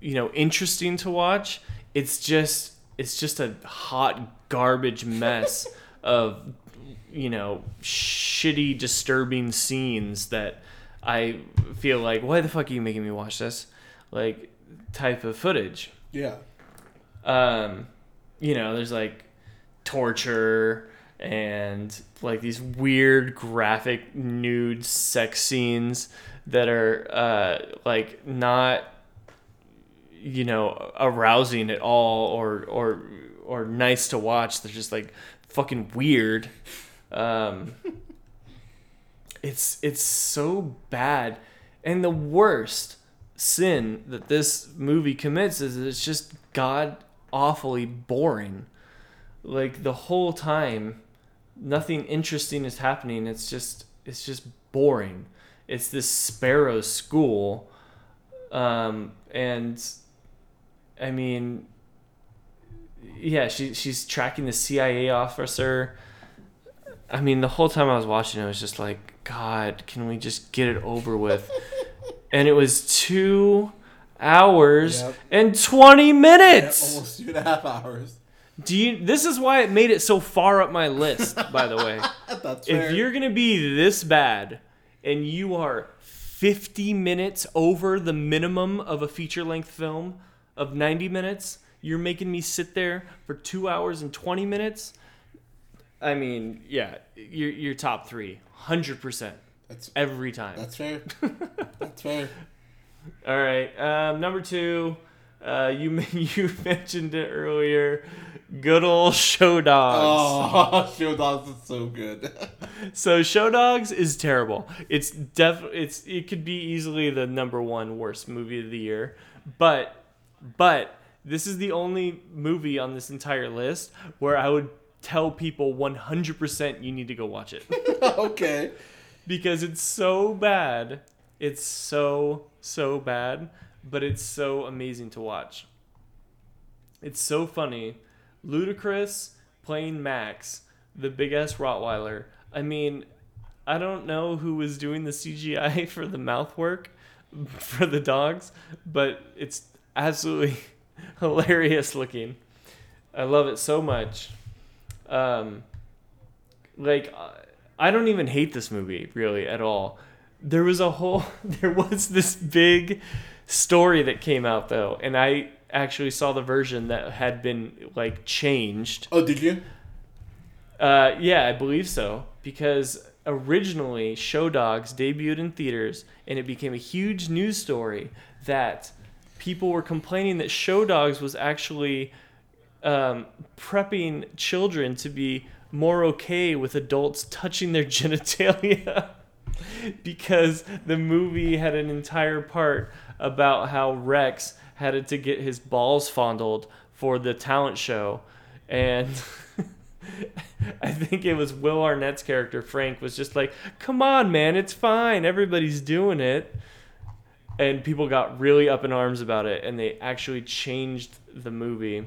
you know interesting to watch. It's just it's just a hot garbage mess of you know shitty disturbing scenes that I feel like why the fuck are you making me watch this like type of footage. Yeah. Um, you know, there's like torture and like these weird graphic nude sex scenes that are uh like not you know arousing at all or or or nice to watch they're just like fucking weird um it's it's so bad and the worst sin that this movie commits is it's just god awfully boring. Like the whole time nothing interesting is happening. It's just it's just boring. It's this sparrow school um and i mean yeah she she's tracking the cia officer. I mean the whole time i was watching it, I was just like god can we just get it over with and it was two hours Yep. and 20 Yeah, minutes almost two and a half hours. do you? This is why it made it so far up my list. By the way, if you're gonna be this bad, and you are 50 minutes over the minimum of a feature-length film of 90 minutes, you're making me sit there for two hours and 20 minutes. I mean, yeah, you're, you're top three, hundred percent that's every time. that's fair. that's fair. All right. Um, number two, uh, you you mentioned it earlier. Good old show dogs. Oh, Show Dogs is so good. So show dogs is terrible. It's def it's it could be easily the number one worst movie of the year. But but this is the only movie on this entire list where I would tell people 100% you need to go watch it okay. Because it's so bad. It's so so bad, but it's so amazing to watch. It's so funny. Ludacris playing Max, the big ass Rottweiler. I mean, I don't know who was doing the CGI for the mouth work for the dogs, but it's absolutely hilarious looking. I love it so much. Um, like, uh, I don't even hate this movie really at all. There was a whole, there was this big story that came out though, and I actually saw the version that had been like changed Oh, did you? uh, yeah, I believe so. Because originally, Show Dogs debuted in theaters, and it became a huge news story that people were complaining that Show Dogs was actually um, prepping children to be more okay with adults touching their genitalia. because the movie had an entire part about how Rex had to get his balls fondled for the talent show. And I think it was Will Arnett's character, Frank, was just like, come on, man, it's fine. Everybody's doing it. And people got really up in arms about it, and they actually changed the movie.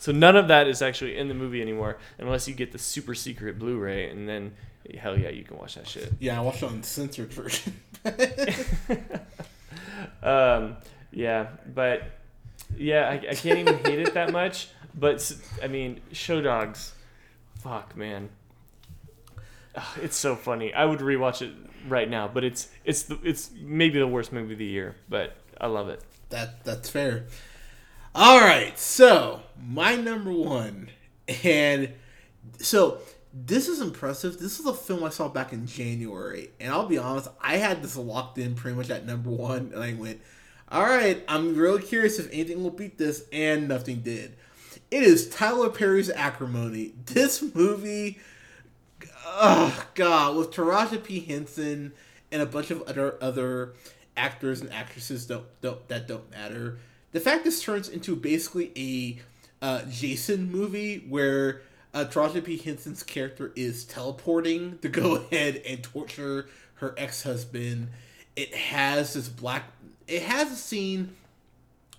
So none of that is actually in the movie anymore, unless you get the super secret Blu-ray, and then hell yeah, you can watch that shit. Yeah, I watched it on the censored version. Um, yeah, but yeah, I, I can't even hate it that much. but I mean, Show Dogs, fuck man, Ugh, it's so funny. I would rewatch it right now, but it's it's the, it's maybe the worst movie of the year, but I love it. That that's fair. All right, so my number one, and so this is impressive. This is a film I saw back in January, and I'll be honest, I had this locked in pretty much at number one, and I went, "All right, I'm really curious if anything will beat this," and nothing did. It is Tyler Perry's Acrimony. This movie, oh god, with Taraji P Henson and a bunch of other other actors and actresses don't, don't that don't matter. The fact this turns into basically a uh, Jason movie where uh, Taraji P Henson's character is teleporting to go ahead and torture her ex husband. It has this black. It has a scene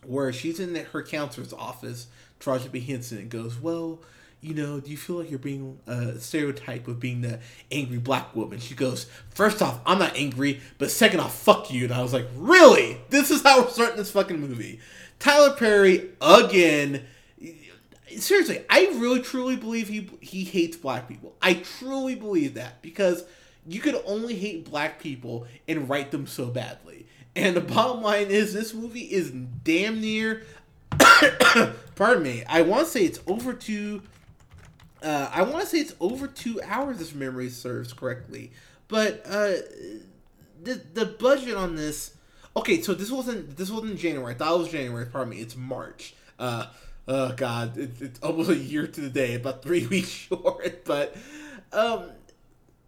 where she's in her counselor's office, Taraji P. Henson, and goes, Well, you know, do you feel like you're being a stereotype of being the angry black woman? She goes, First off, I'm not angry, but second off, fuck you. And I was like, Really? This is how we're starting this fucking movie. Tyler Perry, again. Seriously, I really truly believe he he hates black people. I truly believe that because you could only hate black people and write them so badly. And the bottom line is, this movie is damn near. pardon me. I want to say it's over two. Uh, I want to say it's over two hours, if memory serves correctly. But uh, the the budget on this. Okay, so this wasn't this wasn't January. I thought it was January. Pardon me. It's March. Uh, oh God, it, it's almost a year to the day. About three weeks short. But um,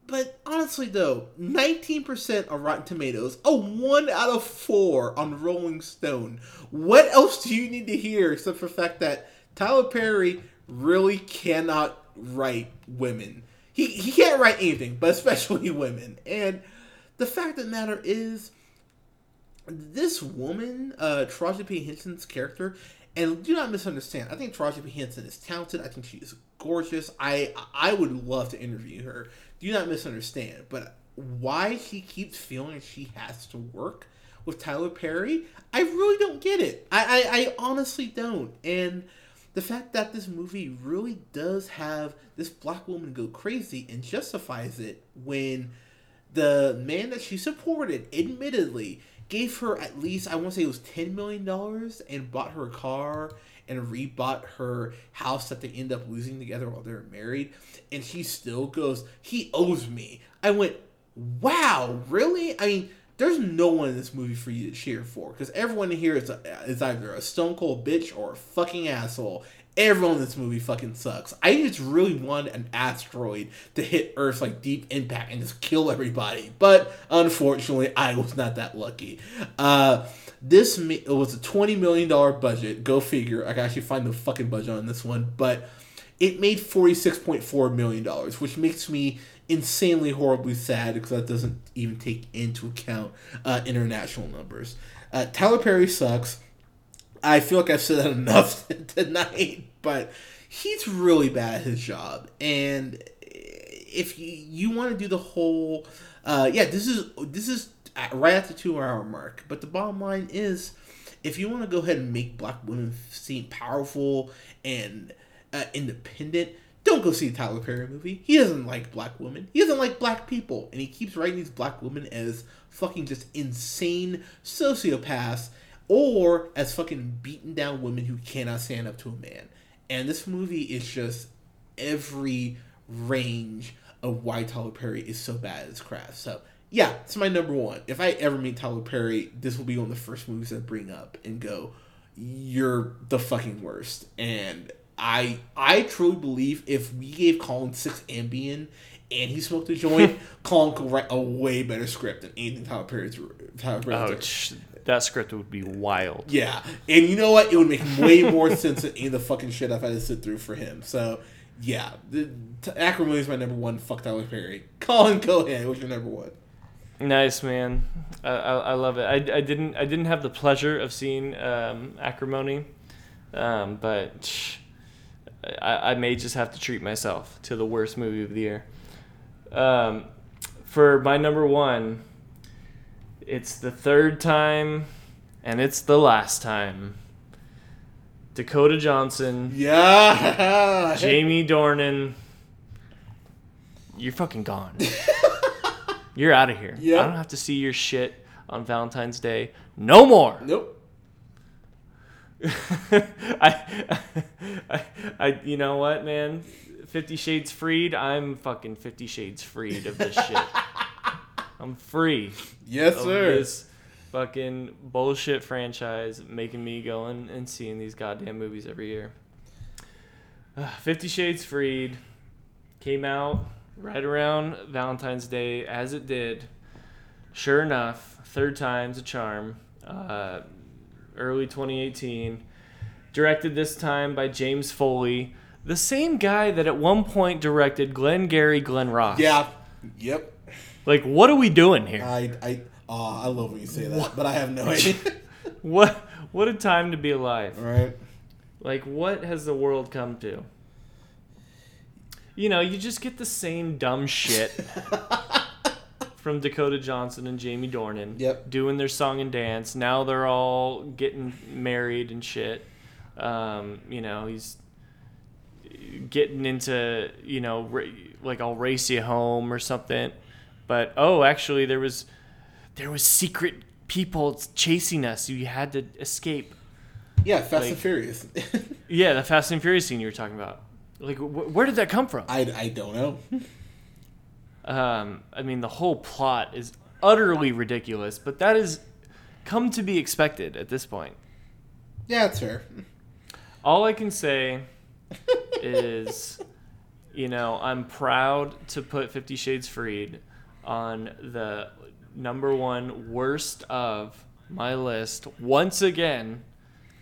but honestly, though, 19% on Rotten Tomatoes, a 1 out of 4 on Rolling Stone. What else do you need to hear except for the fact that Tyler Perry really cannot write women? He, he can't write anything, but especially women. And the fact of the matter is, this woman, uh, Taraji P. Henson's character, and do not misunderstand. I think Taraji P. Henson is talented. I think she is gorgeous. I I would love to interview her. Do not misunderstand. But why she keeps feeling she has to work with Tyler Perry, I really don't get it. I, I, I honestly don't. And the fact that this movie really does have this black woman go crazy and justifies it when the man that she supported, admittedly, gave her at least I want to say it was ten million dollars and bought her a car and rebought her house that they end up losing together while they're married, and she still goes, "He owes me." I went, "Wow, really?" I mean, there's no one in this movie for you to cheer for because everyone here is a, is either a stone cold bitch or a fucking asshole. Everyone in this movie fucking sucks. I just really want an asteroid to hit Earth like deep impact and just kill everybody. But unfortunately, I was not that lucky. Uh, this was a twenty million dollar budget. Go figure. I can actually find the fucking budget on this one, but it made forty six point four million dollars, which makes me insanely horribly sad because that doesn't even take into account uh, international numbers. Uh, Tyler Perry sucks. I feel like I've said that enough tonight, but he's really bad at his job. And if you, you want to do the whole, uh, yeah, this is this is right at the two hour mark. But the bottom line is, if you want to go ahead and make black women seem powerful and uh, independent, don't go see a Tyler Perry movie. He doesn't like black women. He doesn't like black people, and he keeps writing these black women as fucking just insane sociopaths or as fucking beaten down women who cannot stand up to a man. And this movie is just every range of why Tyler Perry is so bad at his craft. So yeah, it's my number one. If I ever meet Tyler Perry, this will be one of the first movies I bring up and go, "You're the fucking worst." And I I truly believe if we gave Colin six Ambien and he smoked a joint, Colin could write a way better script than anything Tyler Perry's. Tyler Perry's Ouch. That script would be wild. yeah, and you know what? It would make way more sense than any of the fucking shit I've had to sit through for him. So, yeah, the, t- Acrimony is my number one. Fuck Tyler Perry. Colin, go ahead. What's your number one? Nice man, I, I, I love it. I, I didn't I didn't have the pleasure of seeing um, Acrimony, um, but I, I may just have to treat myself to the worst movie of the year. Um, for my number one, it's the third time, and it's the last time. Dakota Johnson, Yeah. Jamie Dornan. You're fucking gone. You're out of here. Yep. I don't have to see your shit on Valentine's Day. No more. Nope. I, I, I, you know what, man? Fifty Shades Freed. I'm fucking Fifty Shades Freed of this shit. I'm free Yes, of sir. this fucking bullshit franchise making me going and seeing these goddamn movies every year. Uh, Fifty Shades Freed came out right around Valentine's Day, as it did. Sure enough, third time's a charm. Uh, early 2018. Directed this time by James Foley, the same guy that at one point directed Glengarry Glen Ross. Yeah. Yep. Like, what are we doing here? I I oh, I love when you say that, but I have no idea. What what a time to be alive. right. Like what has the world come to? You know, you just get the same dumb shit from Dakota Johnson and Jamie Dornan Yep. doing their song and dance. Now they're all getting married and shit. Um, you know, he's getting into, you know, ra- like I'll race you home or something. But oh, actually there was there was secret people chasing us. You had to escape. Yeah, Fast Like- and Furious. Yeah, the Fast and Furious scene you were talking about. Like, wh- where did that come from? I, I don't know. Um, I mean, the whole plot is utterly ridiculous, but that is come to be expected at this point. Yeah, it's fair. All I can say is, you know, I'm proud to put Fifty Shades Freed on the number one worst of my list once again.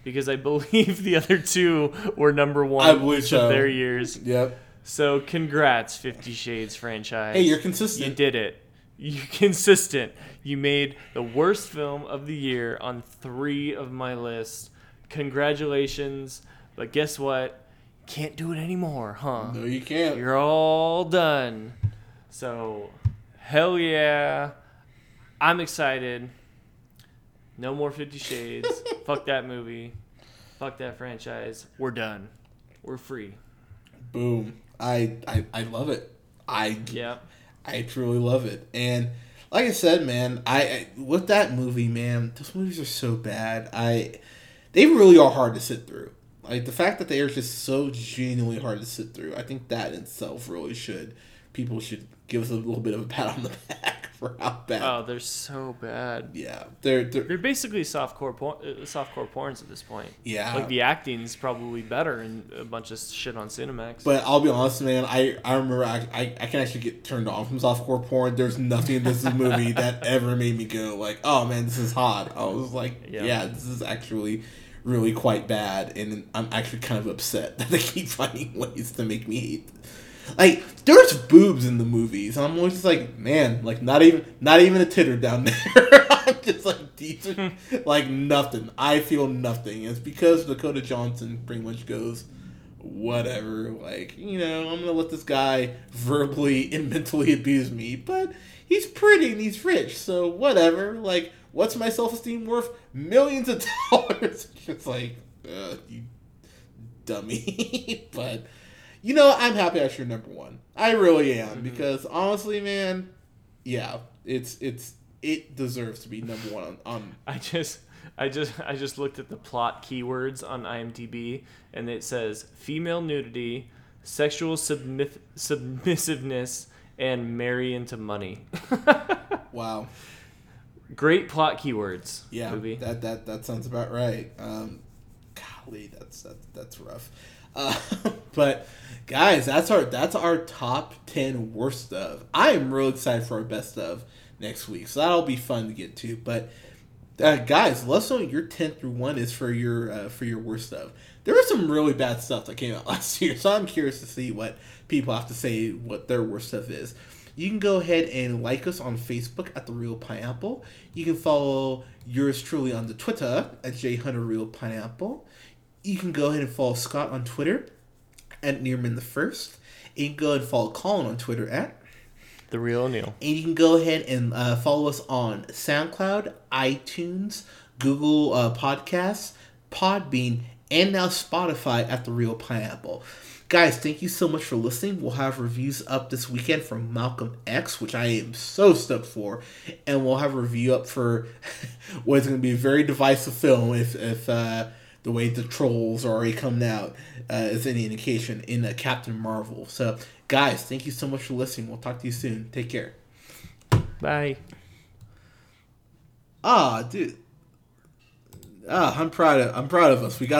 Because I believe the other two were number one each so. of their years. Yep. So congrats, Fifty Shades franchise. Hey, you're consistent. You did it. You consistent. You made the worst film of the year on three of my lists. Congratulations. But guess what? Can't do it anymore, huh? No, you can't. You're all done. So, hell yeah. I'm excited. No more Fifty Shades. Fuck that movie. Fuck that franchise. We're done. We're free. Boom. I, I I love it. I Yep. I truly love it. And like I said, man, I, I with that movie, man, those movies are so bad. I they really are hard to sit through. Like the fact that they are just so genuinely hard to sit through. I think that in itself really should people should give us a little bit of a pat on the back for how bad. Oh, they're so bad. yeah, they're, they're They're basically softcore por- uh, softcore porns at this point. yeah. Like the acting's probably better and a bunch of shit on Cinemax. But I'll be honest, man. I, I remember I, I, I can actually get turned on from softcore porn. There's nothing in this movie that ever made me go like, oh man, this is hot. I was like, Yeah. yeah, this is actually really quite bad, and I'm actually kind of upset that they keep finding ways to make me hate. Like there's boobs in the movies, and I'm always just like, man, like not even not even a titter down there. I'm just like these are like nothing. I feel nothing. It's because Dakota Johnson pretty much goes, whatever. Like you know, I'm gonna let this guy verbally and mentally abuse me, but he's pretty and he's rich, so whatever. Like, what's my self esteem worth? Millions of dollars. It's like, uh, you dummy. but you know, I'm happy that's your number one. I really am because honestly, man, yeah, it's it's it deserves to be number one on. on I just I just I just looked at the plot keywords on IMDb and it says female nudity, sexual submissiveness, and marry into money. wow. Great plot keywords. Yeah, Movie. that that that sounds about right. Um, golly, that's that's that's rough. Uh, but guys, that's our that's our top ten worst of. I am real excited for our best of next week, so that'll be fun to get to. But uh, guys, let us know your ten through one is for your uh, for your worst of. There was some really bad stuff that came out last year, so I'm curious to see what people have to say what their worst stuff is. You can go ahead and like us on Facebook at the Reel Pineapple. You can follow yours truly on the Twitter at jhunterreelpineapple. You can go ahead and follow Scott on Twitter at Nearman the First. And you can go ahead and follow Colin on Twitter at The real O'Neill. and you can go ahead and uh, follow us on SoundCloud, iTunes, Google uh, Podcasts, Podbean, and now Spotify at The Reel Pineapple. Guys, thank you so much for listening. We'll have reviews up this weekend from Malcolm X, which I am so stoked for, and we'll have a review up for what is going to be a very divisive film if if uh, the way the trolls are already coming out uh, is any indication in uh, Captain Marvel. So, guys, thank you so much for listening. We'll talk to you soon. Take care. Bye. Ah, dude. Ah, I'm proud of I'm proud of us. We got